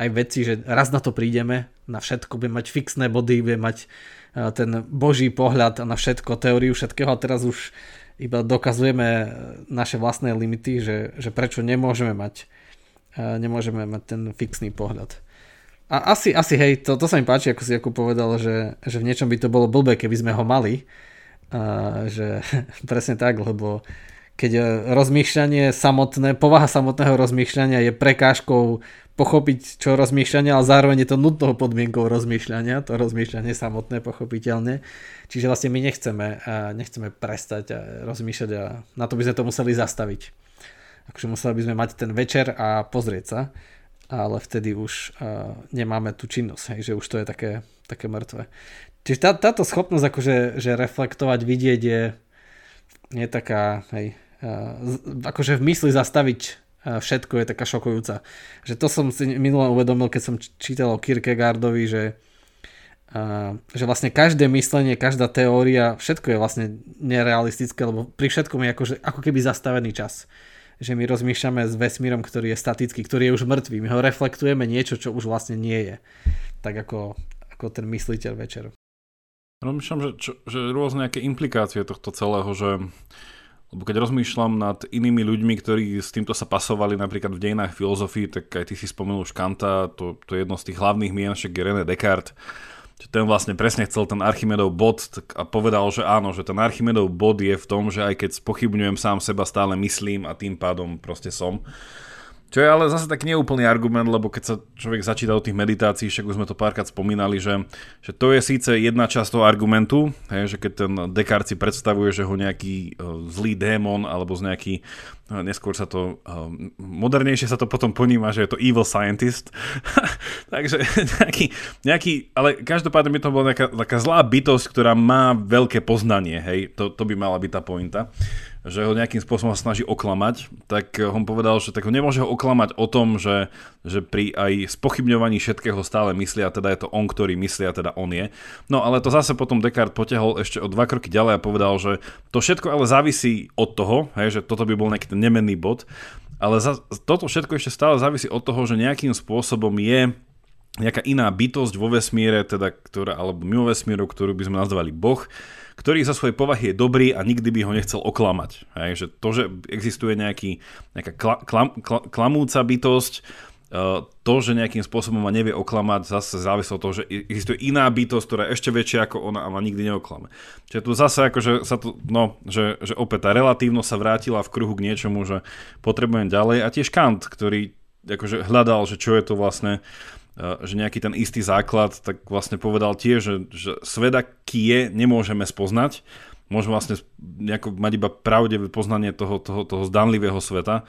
aj vedci, že raz na to prídeme, na všetko, budeme mať fixné body, budeme mať ten boží pohľad na všetko, teóriu všetkého a teraz už iba dokazujeme naše vlastné limity, že, že prečo nemôžeme mať, nemôžeme mať ten fixný pohľad. A asi, asi hej, to, to sa mi páči, ako si ako povedal, že, že v niečom by to bolo blbé, keby sme ho mali. A, že presne tak, lebo keď rozmýšľanie samotné, povaha samotného rozmýšľania je prekážkou pochopiť, čo rozmýšľanie, ale zároveň je to nutnou podmienkou rozmýšľania, to rozmýšľanie samotné pochopiteľne. Čiže vlastne my nechceme, a nechceme prestať a rozmýšľať a na to by sme to museli zastaviť. Akože museli by sme mať ten večer a pozrieť sa ale vtedy už uh, nemáme tú činnosť, hej, že už to je také, také mŕtve. Čiže tá, táto schopnosť akože, že reflektovať, vidieť je, je taká, hej, uh, akože v mysli zastaviť uh, všetko je taká šokujúca. Že to som si minule uvedomil, keď som čítal o Kierkegaardovi, že že vlastne každé myslenie, každá teória, všetko je vlastne nerealistické, lebo pri všetkom je akože, ako keby zastavený čas že my rozmýšľame s vesmírom, ktorý je statický, ktorý je už mŕtvý. My ho reflektujeme niečo, čo už vlastne nie je. Tak ako, ako ten mysliteľ večer. Rozmýšľam, že, čo, že rôzne nejaké implikácie tohto celého, že lebo keď rozmýšľam nad inými ľuďmi, ktorí s týmto sa pasovali napríklad v dejinách filozofii, tak aj ty si spomenul už Kanta, to, to je jedno z tých hlavných mien, však je René Descartes, ten vlastne presne chcel ten Archimedov bod a povedal, že áno, že ten Archimedov bod je v tom, že aj keď spochybňujem sám seba, stále myslím a tým pádom proste som. Čo je ale zase tak neúplný argument, lebo keď sa človek začíta o tých meditácií, však už sme to párkrát spomínali, že, že to je síce jedna časť toho argumentu, hej, že keď ten Descartes si predstavuje, že ho nejaký uh, zlý démon alebo z nejaký, neskôr sa to, modernejšie sa to potom poníma, že je to evil scientist. Takže nejaký, nejaký, ale každopádne by to bola nejaká, taká zlá bytosť, ktorá má veľké poznanie, hej, to, to by mala byť tá pointa že ho nejakým spôsobom snaží oklamať, tak on povedal, že tak ho nemôže ho oklamať o tom, že, že pri aj spochybňovaní všetkého stále myslia, teda je to on, ktorý myslia, teda on je. No ale to zase potom Descartes potiahol ešte o dva kroky ďalej a povedal, že to všetko ale závisí od toho, hej, že toto by bol nejaký ten nemenný bod, ale za, toto všetko ešte stále závisí od toho, že nejakým spôsobom je nejaká iná bytosť vo vesmíre, teda, ktorá, alebo mimo vesmíru, ktorú by sme nazvali Boh, ktorý zo svojej povahy je dobrý a nikdy by ho nechcel oklamať. Hej, že to, že existuje nejaký, nejaká kla, klam, kla, klamúca bytosť, to, že nejakým spôsobom ma nevie oklamať, zase závisí od toho, že existuje iná bytosť, ktorá je ešte väčšia ako ona a ma nikdy neoklame. Čiže tu zase akože sa tu, no, že, že opäť tá relatívnosť sa vrátila v kruhu k niečomu, že potrebujem ďalej a tiež Kant, ktorý akože hľadal, že čo je to vlastne že nejaký ten istý základ, tak vlastne povedal tiež, že, že svet, aký je, nemôžeme spoznať. Môžeme vlastne mať iba pravdivé poznanie toho, toho, toho zdanlivého sveta.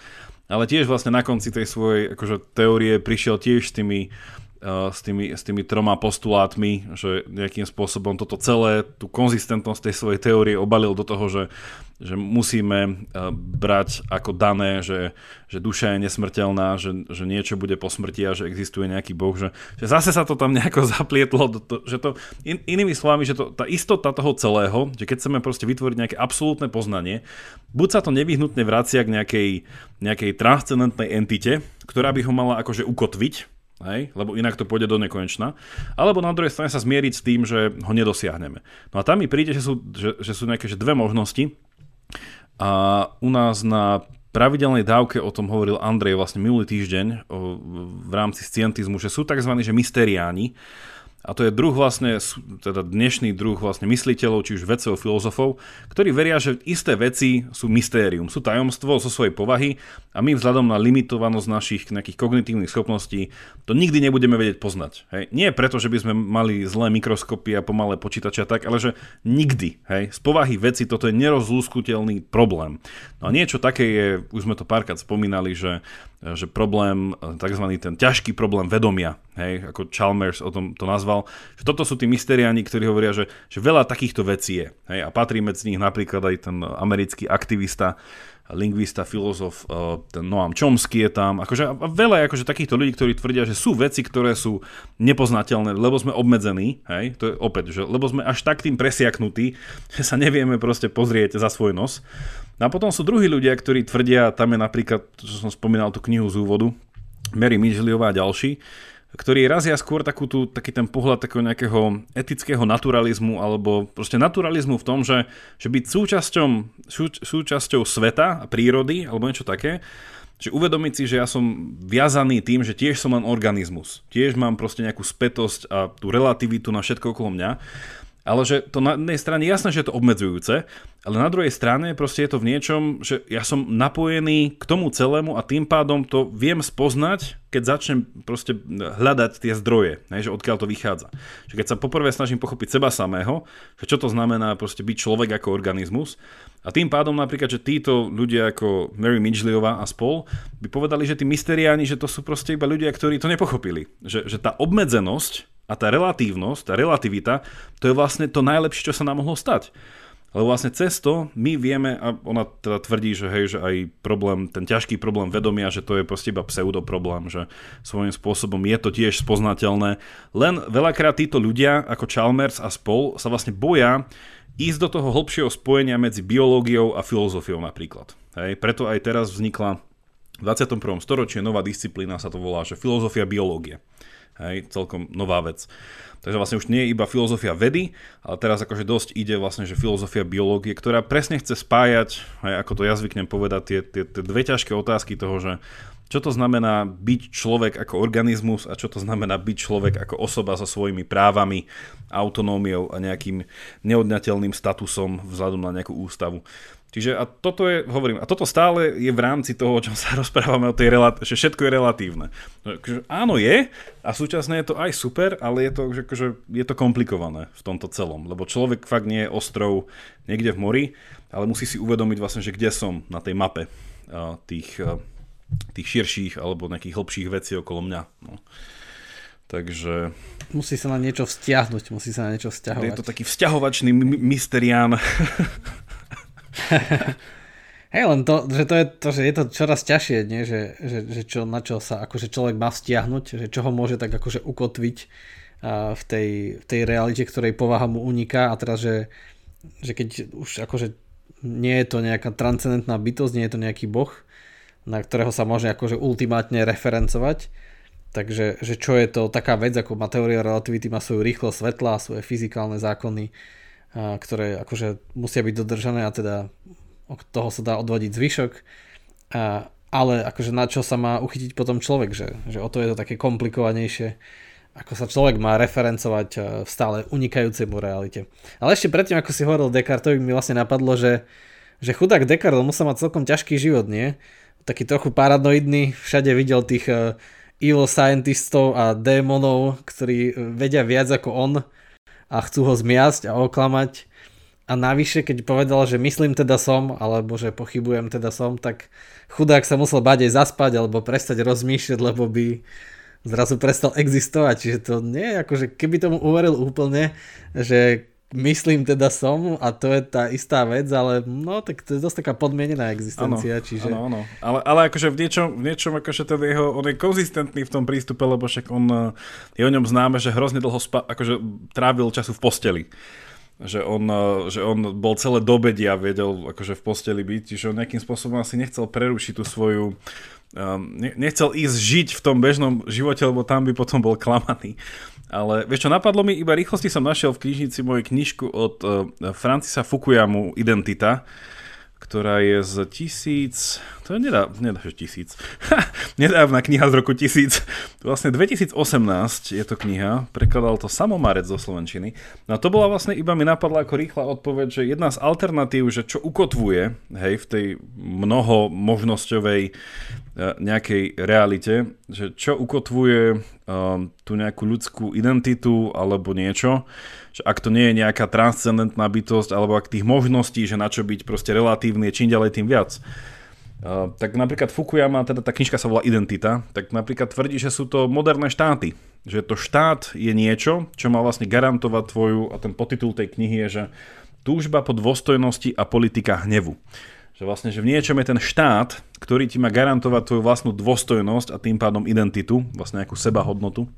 Ale tiež vlastne na konci tej svojej akože, teórie prišiel tiež s tými s tými, s tými troma postulátmi, že nejakým spôsobom toto celé, tú konzistentnosť tej svojej teórie obalil do toho, že, že musíme eh, brať ako dané, že, že duša je nesmrteľná, že, že niečo bude po smrti a že existuje nejaký boh, že, že zase sa to tam nejako zaplietlo, do to, že to, in, inými slovami, že to, tá istota toho celého, že keď chceme proste vytvoriť nejaké absolútne poznanie, buď sa to nevyhnutne vracia k nejakej, nejakej transcendentnej entite, ktorá by ho mala akože ukotviť, hej? lebo inak to pôjde do nekonečna. Alebo na druhej strane sa zmieriť s tým, že ho nedosiahneme. No a tam mi príde, že sú, že, že sú nejaké že dve možnosti. A u nás na pravidelnej dávke o tom hovoril Andrej vlastne minulý týždeň o, v rámci scientizmu, že sú tzv. že mysteriáni, a to je druh vlastne, teda dnešný druh vlastne mysliteľov, či už vedcov, filozofov, ktorí veria, že isté veci sú mystérium, sú tajomstvo zo svojej povahy a my vzhľadom na limitovanosť našich nejakých kognitívnych schopností to nikdy nebudeme vedieť poznať. Hej. Nie preto, že by sme mali zlé mikroskopy a pomalé počítače a tak, ale že nikdy. Hej. Z povahy veci toto je nerozlúskutelný problém. No a niečo také je, už sme to párkrát spomínali, že že problém, tzv. ten ťažký problém vedomia, hej, ako Chalmers o tom to nazval, že toto sú tí mysteriáni, ktorí hovoria, že, že veľa takýchto vecí je. Hej, a patrí medzi nich napríklad aj ten americký aktivista, lingvista, filozof, eh, ten Noam Chomsky je tam, akože veľa akože takýchto ľudí, ktorí tvrdia, že sú veci, ktoré sú nepoznateľné, lebo sme obmedzení, hej, to je opäť, že lebo sme až tak tým presiaknutí, že sa nevieme proste pozrieť za svoj nos. No a potom sú druhí ľudia, ktorí tvrdia, tam je napríklad, čo som spomínal tú knihu z úvodu, Mary Midgeliová a ďalší, ktorí razia skôr takú tú, taký ten pohľad takého nejakého etického naturalizmu alebo proste naturalizmu v tom, že, že byť súčasťou, sú, súčasťou sveta a prírody alebo niečo také, že uvedomiť si, že ja som viazaný tým, že tiež som len organizmus. Tiež mám proste nejakú spätosť a tú relativitu na všetko okolo mňa ale že to na jednej strane jasné, že je to obmedzujúce, ale na druhej strane proste je to v niečom, že ja som napojený k tomu celému a tým pádom to viem spoznať, keď začnem proste hľadať tie zdroje, ne, že odkiaľ to vychádza. Že keď sa poprvé snažím pochopiť seba samého, že čo to znamená proste byť človek ako organizmus a tým pádom napríklad, že títo ľudia ako Mary Midgeliová a spol by povedali, že tí mysteriáni, že to sú proste iba ľudia, ktorí to nepochopili. Že, že tá obmedzenosť a tá relatívnosť, tá relativita, to je vlastne to najlepšie, čo sa nám mohlo stať. Lebo vlastne cez to my vieme, a ona teda tvrdí, že hej, že aj problém, ten ťažký problém vedomia, že to je proste iba pseudoproblém, že svojím spôsobom je to tiež spoznateľné. Len veľakrát títo ľudia, ako Chalmers a spol, sa vlastne boja ísť do toho hlbšieho spojenia medzi biológiou a filozofiou napríklad. Hej? Preto aj teraz vznikla v 21. storočí nová disciplína, sa to volá, že filozofia biológie. Hej, celkom nová vec. Takže vlastne už nie je iba filozofia vedy, ale teraz akože dosť ide vlastne, že filozofia biológie, ktorá presne chce spájať, aj ako to ja zvyknem povedať, tie, tie, tie dve ťažké otázky toho, že čo to znamená byť človek ako organizmus a čo to znamená byť človek ako osoba so svojimi právami, autonómiou a nejakým neodňateľným statusom vzhľadom na nejakú ústavu. Čiže a toto je, hovorím, a toto stále je v rámci toho, o čom sa rozprávame o tej relat- že všetko je relatívne. Že áno je a súčasne je to aj super, ale je to, že, že je to komplikované v tomto celom, lebo človek fakt nie je ostrov niekde v mori, ale musí si uvedomiť vlastne, že kde som na tej mape tých, tých širších alebo nejakých hlbších vecí okolo mňa. No. Takže... Musí sa na niečo vzťahnuť, musí sa na niečo vzťahovať. Je to taký vzťahovačný mysterián. Hej, len to, že to je to, že je to čoraz ťažšie, nie? Že, že, že čo, na čo sa akože človek má vzťahnuť, že čo ho môže tak akože ukotviť uh, v, tej, v tej realite, ktorej povaha mu uniká a teraz, že, že keď už akože nie je to nejaká transcendentná bytosť, nie je to nejaký boh, na ktorého sa môže akože ultimátne referencovať, takže že čo je to taká vec, ako má teória relativity, má svoju rýchlosť svetla, svoje fyzikálne zákony, ktoré akože musia byť dodržané a teda od toho sa dá odvodiť zvyšok. Ale akože na čo sa má uchytiť potom človek, že, že o to je to také komplikovanejšie, ako sa človek má referencovať v stále unikajúcej mu realite. Ale ešte predtým, ako si hovoril Descartovi, mi vlastne napadlo, že, že chudák Descartes musel mať celkom ťažký život, nie? Taký trochu paranoidný, všade videl tých evil scientistov a démonov, ktorí vedia viac ako on a chcú ho zmiasť a oklamať. A navyše, keď povedal, že myslím teda som, alebo že pochybujem teda som, tak chudák sa musel báť aj zaspať alebo prestať rozmýšľať, lebo by zrazu prestal existovať. Čiže to nie je ako, že keby tomu uveril úplne, že myslím teda som a to je tá istá vec, ale no tak to je dosť taká podmienená existencia. Áno, čiže... áno, áno. Ale, ale akože v niečom, v niečom akože ten jeho, on je konzistentný v tom prístupe, lebo však on eh, je o ňom známe, že hrozne dlho spa, akože trávil času v posteli že on, eh, že on bol celé dobedia vedel akože v posteli byť, čiže on nejakým spôsobom asi nechcel prerušiť tú svoju um, nechcel ísť žiť v tom bežnom živote, lebo tam by potom bol klamaný. Ale vieš čo, napadlo mi, iba rýchlosti som našiel v knižnici moju knižku od uh, Francisa Fukuyamu Identita, ktorá je z tisíc... To je nedá, nedá že tisíc. nedávna kniha z roku tisíc. Vlastne 2018 je to kniha, prekladal to Samomarec zo Slovenčiny. No to bola vlastne, iba mi napadla ako rýchla odpoveď, že jedna z alternatív, že čo ukotvuje, hej, v tej mnoho možnosťovej nejakej realite, že čo ukotvuje um, tú nejakú ľudskú identitu alebo niečo, že ak to nie je nejaká transcendentná bytosť alebo ak tých možností, že na čo byť proste relatívny je čím ďalej tým viac. Uh, tak napríklad Fukuyama, teda tá knižka sa volá Identita, tak napríklad tvrdí, že sú to moderné štáty. Že to štát je niečo, čo má vlastne garantovať tvoju, a ten potitul tej knihy je, že túžba po dôstojnosti a politika hnevu. Že vlastne, že v niečom je ten štát, ktorý ti má garantovať tvoju vlastnú dôstojnosť a tým pádom identitu, vlastne nejakú sebahodnotu.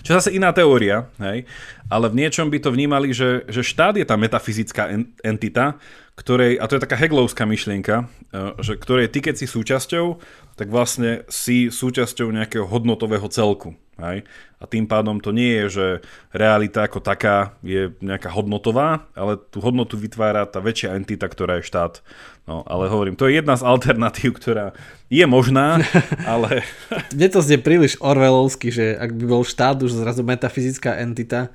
Čo zase iná teória, hej? ale v niečom by to vnímali, že, že štát je tá metafyzická entita, ktorej, a to je taká heglovská myšlienka, e, že ktorej ty keď si súčasťou, tak vlastne si súčasťou nejakého hodnotového celku. Hej? A tým pádom to nie je, že realita ako taká je nejaká hodnotová, ale tú hodnotu vytvára tá väčšia entita, ktorá je štát. No, ale hovorím, to je jedna z alternatív, ktorá je možná, ale... Mne to zde príliš orwellovsky, že ak by bol štát už zrazu metafyzická entita,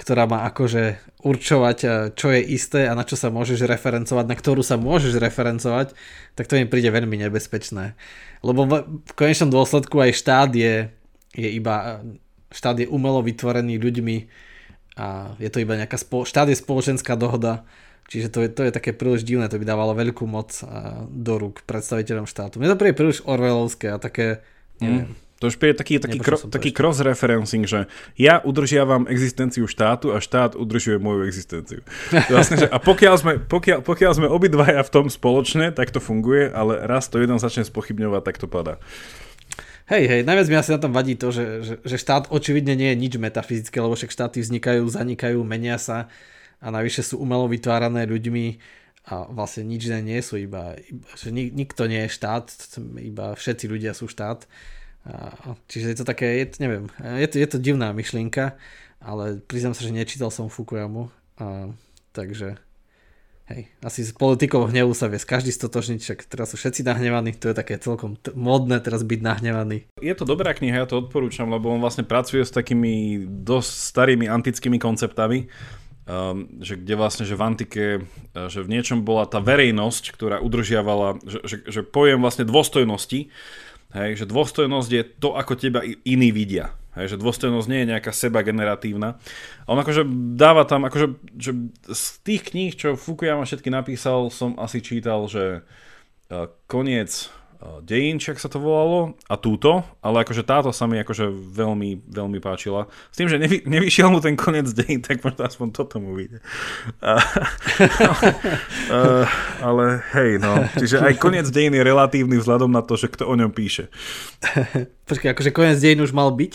ktorá má akože určovať, eh, čo je isté a na čo sa môžeš referencovať, na ktorú sa môžeš referencovať, tak to mi príde veľmi nebezpečné. Lebo v konečnom dôsledku aj štát je je iba, štát je umelo vytvorený ľuďmi a je to iba nejaká, spolo, štát je spoločenská dohoda, čiže to je, to je také príliš divné, to by dávalo veľkú moc do rúk predstaviteľom štátu. Mne to príde príliš orwellovské a také, neviem. Mm. To už je taký, taký, kro, taký cross-referencing, že ja udržiavam existenciu štátu a štát udržuje moju existenciu. Vlastne, že, a pokiaľ sme, pokiaľ, pokiaľ sme obidvaja v tom spoločne, tak to funguje, ale raz to jeden začne spochybňovať, tak to padá. Hej, hej, najviac mi asi na tom vadí to, že, že, že štát očividne nie je nič metafyzické, lebo však štáty vznikajú, zanikajú, menia sa a navyše sú umelo vytvárané ľuďmi a vlastne nič iné nie sú, iba, iba že nik, nikto nie je štát, iba všetci ľudia sú štát. A, čiže je to také, je neviem, je to, je to divná myšlienka, ale priznám sa, že nečítal som Fukuyamu, a, takže Hej, asi z politikov hnevu sa vie každý stotožniť, však teraz sú všetci nahnevaní, to je také celkom t- modné teraz byť nahnevaný. Je to dobrá kniha, ja to odporúčam, lebo on vlastne pracuje s takými dosť starými antickými konceptami, um, že kde vlastne, že v antike, uh, že v niečom bola tá verejnosť, ktorá udržiavala, že, že, že pojem vlastne dôstojnosti, hej, že dôstojnosť je to, ako teba iní vidia. Hej, že dôstojnosť nie je nejaká seba generatívna. A on akože dáva tam, akože, že z tých kníh, čo Fukuyama všetky napísal, som asi čítal, že uh, koniec dejín, či sa to volalo, a túto, ale akože táto sa mi akože veľmi, veľmi páčila. S tým, že nevy, nevyšiel mu ten koniec dejín, tak možno aspoň toto mu vyjde. Uh, uh, ale hej, no. Čiže aj koniec dejín je relatívny vzhľadom na to, že kto o ňom píše. Počkaj, akože koniec dejín už mal byť?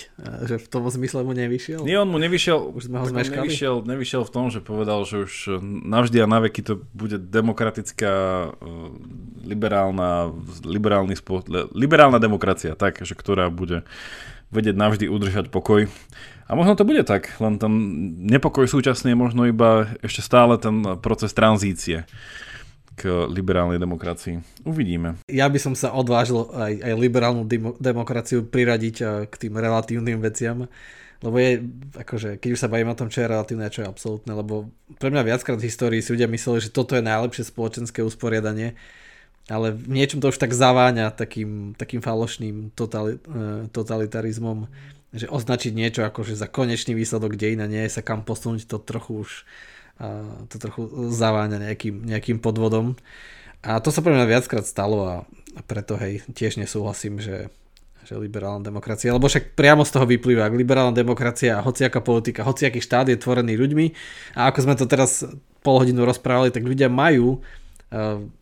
Že v tom zmysle mu nevyšiel? Nie, on mu nevyšiel, už sme ho nevyšiel, nevyšiel v tom, že povedal, že už navždy a naveky to bude demokratická, liberálna, liberálna liberálny spo, liberálna demokracia, tak, že ktorá bude vedieť navždy udržať pokoj. A možno to bude tak, len ten nepokoj súčasne je možno iba ešte stále ten proces tranzície k liberálnej demokracii. Uvidíme. Ja by som sa odvážil aj, aj liberálnu demo, demokraciu priradiť eh, k tým relatívnym veciam, lebo je, akože, keď už sa bavíme o tom, čo je relatívne a čo je absolútne, lebo pre mňa viackrát v histórii si ľudia mysleli, že toto je najlepšie spoločenské usporiadanie, ale v niečom to už tak zaváňa takým, takým falošným totali, e, totalitarizmom, že označiť niečo ako že za konečný výsledok dejina nie je sa kam posunúť, to trochu už to trochu zaváňa nejakým, nejakým podvodom. A to sa pre mňa viackrát stalo a preto hej, tiež nesúhlasím, že, že liberálna demokracia, lebo však priamo z toho vyplýva, ak liberálna demokracia a hociaká politika, hociaký štát je tvorený ľuďmi a ako sme to teraz pol hodinu rozprávali, tak ľudia majú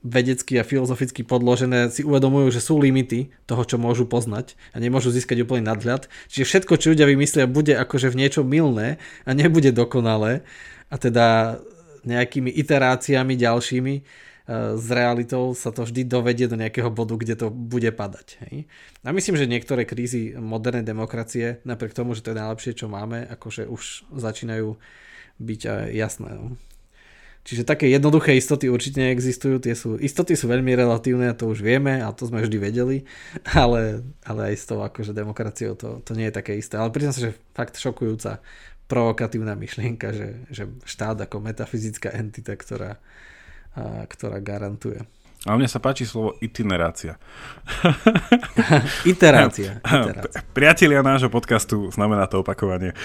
vedecky a filozoficky podložené si uvedomujú, že sú limity toho, čo môžu poznať a nemôžu získať úplný nadhľad. Čiže všetko, čo ľudia vymyslia, bude akože v niečo milné a nebude dokonalé a teda nejakými iteráciami ďalšími eh, s realitou sa to vždy dovedie do nejakého bodu, kde to bude padať. Hej? A myslím, že niektoré krízy modernej demokracie, napriek tomu, že to je najlepšie, čo máme, akože už začínajú byť aj jasné. No. Čiže také jednoduché istoty určite neexistujú, tie sú, istoty sú veľmi relatívne, to už vieme a to sme vždy vedeli, ale, ale aj s tou akože demokraciou to, to nie je také isté. Ale priznám sa, že fakt šokujúca provokatívna myšlienka, že, že štát ako metafyzická entita, ktorá, ktorá garantuje. A mne sa páči slovo itinerácia. iterácia. iterácia. Priatelia nášho podcastu znamená to opakovanie.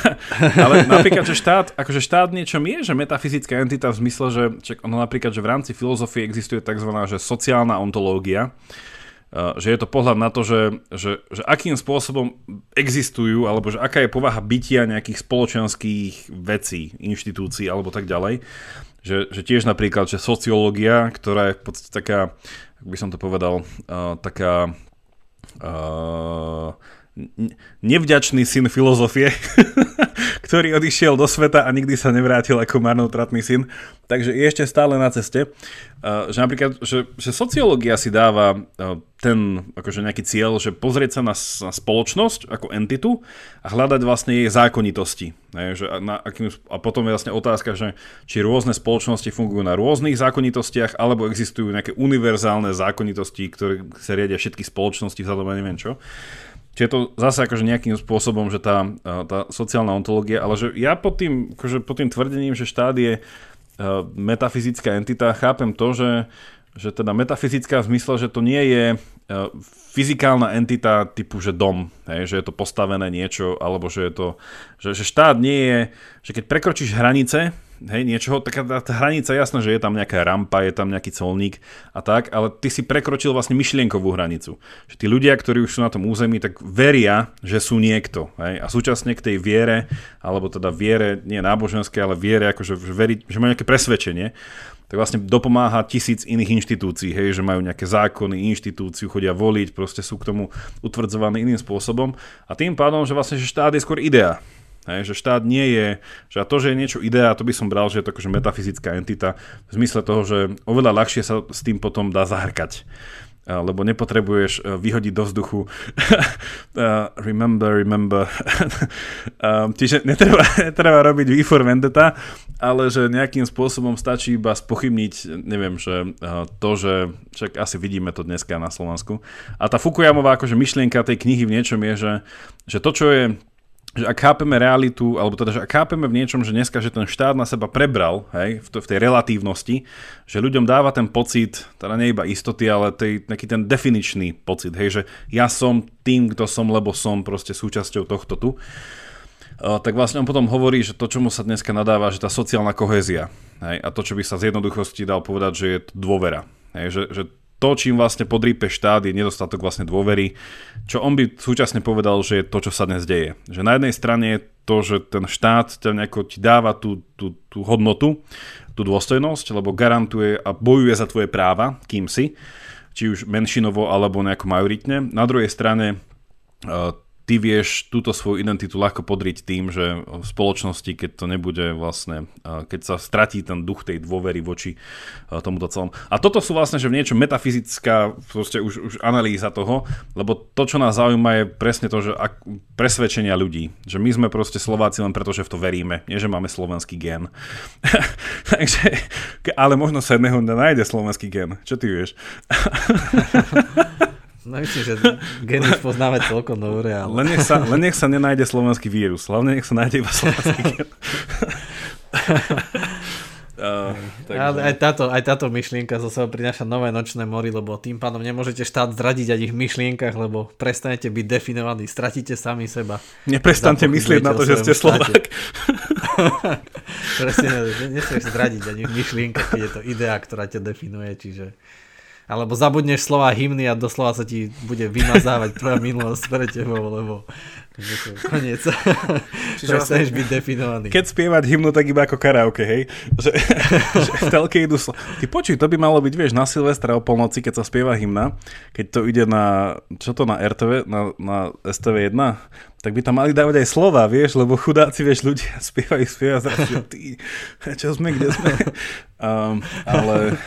Ale napríklad, že štát, akože štát niečom je, že metafyzická entita v zmysle, že, že ono napríklad, že v rámci filozofie existuje tzv. Že sociálna ontológia, že je to pohľad na to, že, že, že akým spôsobom existujú, alebo že aká je povaha bytia nejakých spoločenských vecí, inštitúcií alebo tak ďalej že, že tiež napríklad, že sociológia, ktorá je v podstate taká, ako by som to povedal, uh, taká uh, nevďačný syn filozofie, ktorý odišiel do sveta a nikdy sa nevrátil ako marnotratný syn, takže je ešte stále na ceste. Že napríklad, že, že sociológia si dáva ten akože nejaký cieľ, že pozrieť sa na, na spoločnosť ako entitu a hľadať vlastne jej zákonitosti. Že na, akým, a potom je vlastne otázka, že či rôzne spoločnosti fungujú na rôznych zákonitostiach, alebo existujú nejaké univerzálne zákonitosti, ktoré sa riadia všetky spoločnosti vzhľadom neviem čo. Čiže je to zase akože nejakým spôsobom, že tá, tá sociálna ontológia, ale že ja pod tým, akože pod tým tvrdením, že štát je metafyzická entita, chápem to, že, že teda metafyzická v zmysle, že to nie je fyzikálna entita typu, že dom, hej, že je to postavené niečo, alebo že je to, že, že štát nie je, že keď prekročíš hranice, hej, niečoho, taká tá, tá hranica, jasné, že je tam nejaká rampa, je tam nejaký colník a tak, ale ty si prekročil vlastne myšlienkovú hranicu. Že tí ľudia, ktorí už sú na tom území, tak veria, že sú niekto. Hej, a súčasne k tej viere, alebo teda viere, nie náboženské, ale viere, akože že, veri, že majú nejaké presvedčenie, tak vlastne dopomáha tisíc iných inštitúcií, hej, že majú nejaké zákony, inštitúciu, chodia voliť, proste sú k tomu utvrdzovaní iným spôsobom a tým pádom, že vlastne že štát je skôr idea, Hej, že štát nie je, že a to, že je niečo idea, to by som bral, že je to akože metafyzická entita v zmysle toho, že oveľa ľahšie sa s tým potom dá zahrkať lebo nepotrebuješ e, vyhodiť do vzduchu remember, remember. čiže netreba, netreba robiť V for Vendetta, ale že nejakým spôsobom stačí iba spochybniť, neviem, že uh, to, že však asi vidíme to dneska na Slovensku. A tá Fukuyamová akože myšlienka tej knihy v niečom je, že, že to, čo je že ak chápeme realitu, alebo teda, že ak chápeme v niečom, že dneska, že ten štát na seba prebral, hej, v, to, v tej relatívnosti, že ľuďom dáva ten pocit, teda nie iba istoty, ale tej, nejaký ten definičný pocit, hej, že ja som tým, kto som, lebo som proste súčasťou tohto tu, uh, tak vlastne on potom hovorí, že to, čomu sa dneska nadáva, že tá sociálna kohézia, hej, a to, čo by sa z jednoduchosti dal povedať, že je dôvera, hej, že, že to, čím vlastne podrípe štát, je nedostatok vlastne dôvery, čo on by súčasne povedal, že je to, čo sa dnes deje. Že na jednej strane je to, že ten štát ťa nejako ti dáva tú, tú, tú hodnotu, tú dôstojnosť, lebo garantuje a bojuje za tvoje práva, kým si, či už menšinovo alebo nejako majoritne. Na druhej strane ty vieš túto svoju identitu ľahko podriť tým, že v spoločnosti, keď to nebude vlastne, keď sa stratí ten duch tej dôvery voči tomuto celom. A toto sú vlastne, že v niečo metafyzická proste už, už analýza toho, lebo to, čo nás zaujíma je presne to, že ak, presvedčenia ľudí, že my sme proste Slováci len preto, že v to veríme, nie že máme slovenský gen. Takže, ale možno sa jedného nájde slovenský gen. Čo ty vieš? No myslím, že geny poznáme celkom dobre, ale... Len nech, sa, len nech sa nenájde slovenský vírus, hlavne nech sa nájde iba slovenský gen. Uh, takže... Ale aj táto, aj táto myšlienka zo sebou prináša nové nočné mori, lebo tým pádom nemôžete štát zradiť aj ich myšlienkach, lebo prestanete byť definovaní, stratíte sami seba. Neprestante myslieť na to, že ste Slovák. Presne, nesmieš zradiť ani v myšlienkach, keď je to idea, ktorá ťa definuje, čiže alebo zabudneš slova hymny a doslova sa ti bude vymazávať tvoja minulosť pre tebou, lebo to koniec. Čiže vlastne, byť definovaný. Keď spievať hymnu, tak iba ako karaoke, hej? Že, že v telke idú slo... Ty počuj, to by malo byť, vieš, na Silvestra o polnoci, keď sa spieva hymna, keď to ide na, čo to na RTV, na, na STV1, tak by tam mali dávať aj slova, vieš, lebo chudáci, vieš, ľudia spievajú, spievajú zrazu, ty, čo sme, kde sme. Um, ale,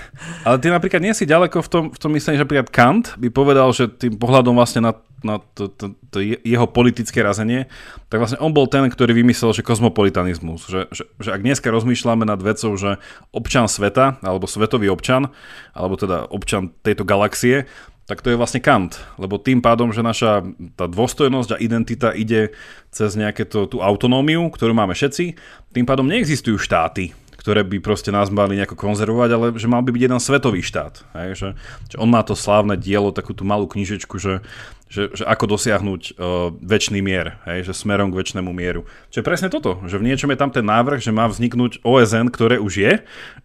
ale ty napríklad nie si ďaleko v tom, v tom myslení, že napríklad Kant by povedal, že tým pohľadom vlastne na, na to, to, to jeho politické razenie, tak vlastne on bol ten, ktorý vymyslel, že kozmopolitanizmus, že, že, že ak dneska rozmýšľame nad vecou, že občan sveta, alebo svetový občan, alebo teda občan tejto galaxie, tak to je vlastne Kant, lebo tým pádom, že naša tá dôstojnosť a identita ide cez nejaké to, tú autonómiu, ktorú máme všetci, tým pádom neexistujú štáty, ktoré by proste nás mali nejako konzervovať, ale že mal by byť jeden svetový štát. Hej, že, že on má to slávne dielo, takú tú malú knižečku, že, že, že ako dosiahnuť uh, väčší mier, hej, že smerom k väčšnému mieru. Čo je presne toto, že v niečom je tam ten návrh, že má vzniknúť OSN, ktoré už je,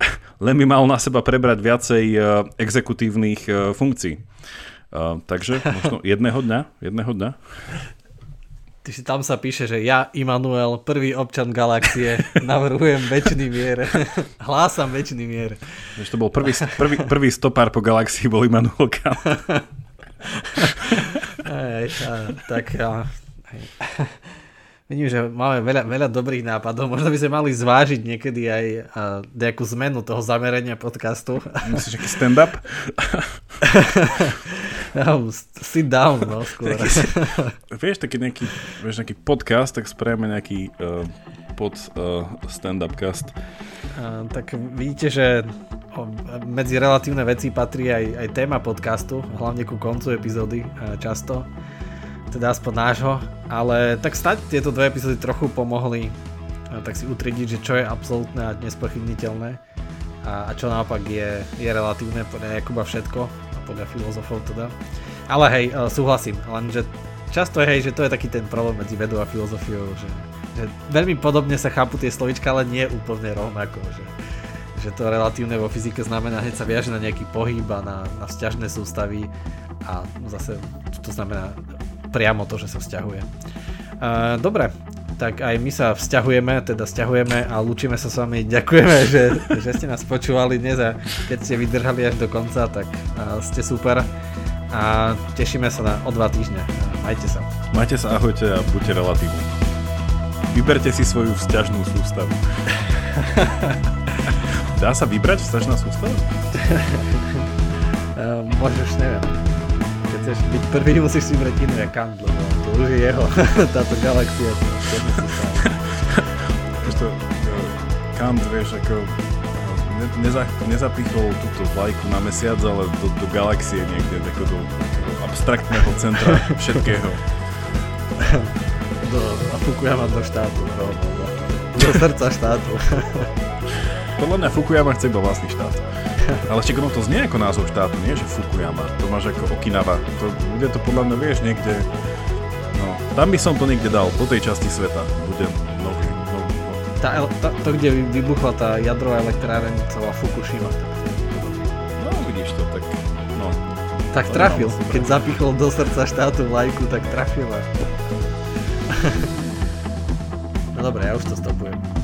len by mal na seba prebrať viacej uh, exekutívnych uh, funkcií. Uh, takže možno jedného dňa, jedného dňa. Ty si tam sa píše, že ja, Immanuel, prvý občan galaxie, navrhujem väčší mier. Hlásam väčší mier. Že to bol prvý, prvý, prvý stopár po galaxii, bol Immanuel Kant. Hej, tak ja, hej. Vidím, že máme veľa, veľa dobrých nápadov. Možno by sme mali zvážiť niekedy aj nejakú zmenu toho zamerania podcastu. Myslíš, aký stand-up? no, sit down, no, skôr. Taký, vieš, taký nejaký, vieš, nejaký podcast, tak spravíme nejaký uh, pod uh, stand-up cast. Uh, tak vidíte, že medzi relatívne veci patrí aj, aj téma podcastu, hlavne ku koncu epizódy uh, často teda aspoň nášho, ale tak stať tieto dve epizódy trochu pomohli tak si utriediť, že čo je absolútne a nespochybniteľné a, a čo naopak je, je relatívne podľa Jakuba všetko a podľa filozofov teda. Ale hej, e, súhlasím, lenže často je hej, že to je taký ten problém medzi vedou a filozofiou, že, že veľmi podobne sa chápu tie slovička, ale nie úplne rovnako, že, že to relatívne vo fyzike znamená hneď sa viaže na nejaký pohyb a na, na vzťažné sústavy a zase to znamená priamo to, že sa vzťahuje. Uh, dobre, tak aj my sa vzťahujeme, teda vzťahujeme a lúčime sa s vami. Ďakujeme, že, že ste nás počúvali dnes a keď ste vydržali až do konca, tak uh, ste super a tešíme sa na o dva týždne. Majte sa. Majte sa, ahojte a buďte relatívni. Vyberte si svoju vzťažnú sústavu. Dá sa vybrať vzťažná sústava? uh, môžeš, neviem. Chceš byť prvý, musíš si vybrať inú Kant, lebo to už je jeho, táto galaxia. to, Kant, vieš, ako ne, neza, nezapichol túto vlajku na mesiac, ale do, do galaxie niekde, do, do, do abstraktného centra všetkého. Do, a Fukuyama do štátu, do, do, do srdca štátu. Podľa mňa Fukuyama chce iba vlastný štát. Ale ešte ono to znie ako názov štátu, nie že Fukuyama. To máš ako Okinawa. To, bude to podľa mňa, vieš, niekde... No, tam by som to niekde dal, po tej časti sveta. Bude no, no, no. Tá, tá, to, kde vybuchla tá jadrová elektráreň, celá Fukushima. No, vidíš to, tak... No. Tak trafil. Keď zapichol do srdca štátu vlajku, tak trafil. no dobre, ja už to stopujem.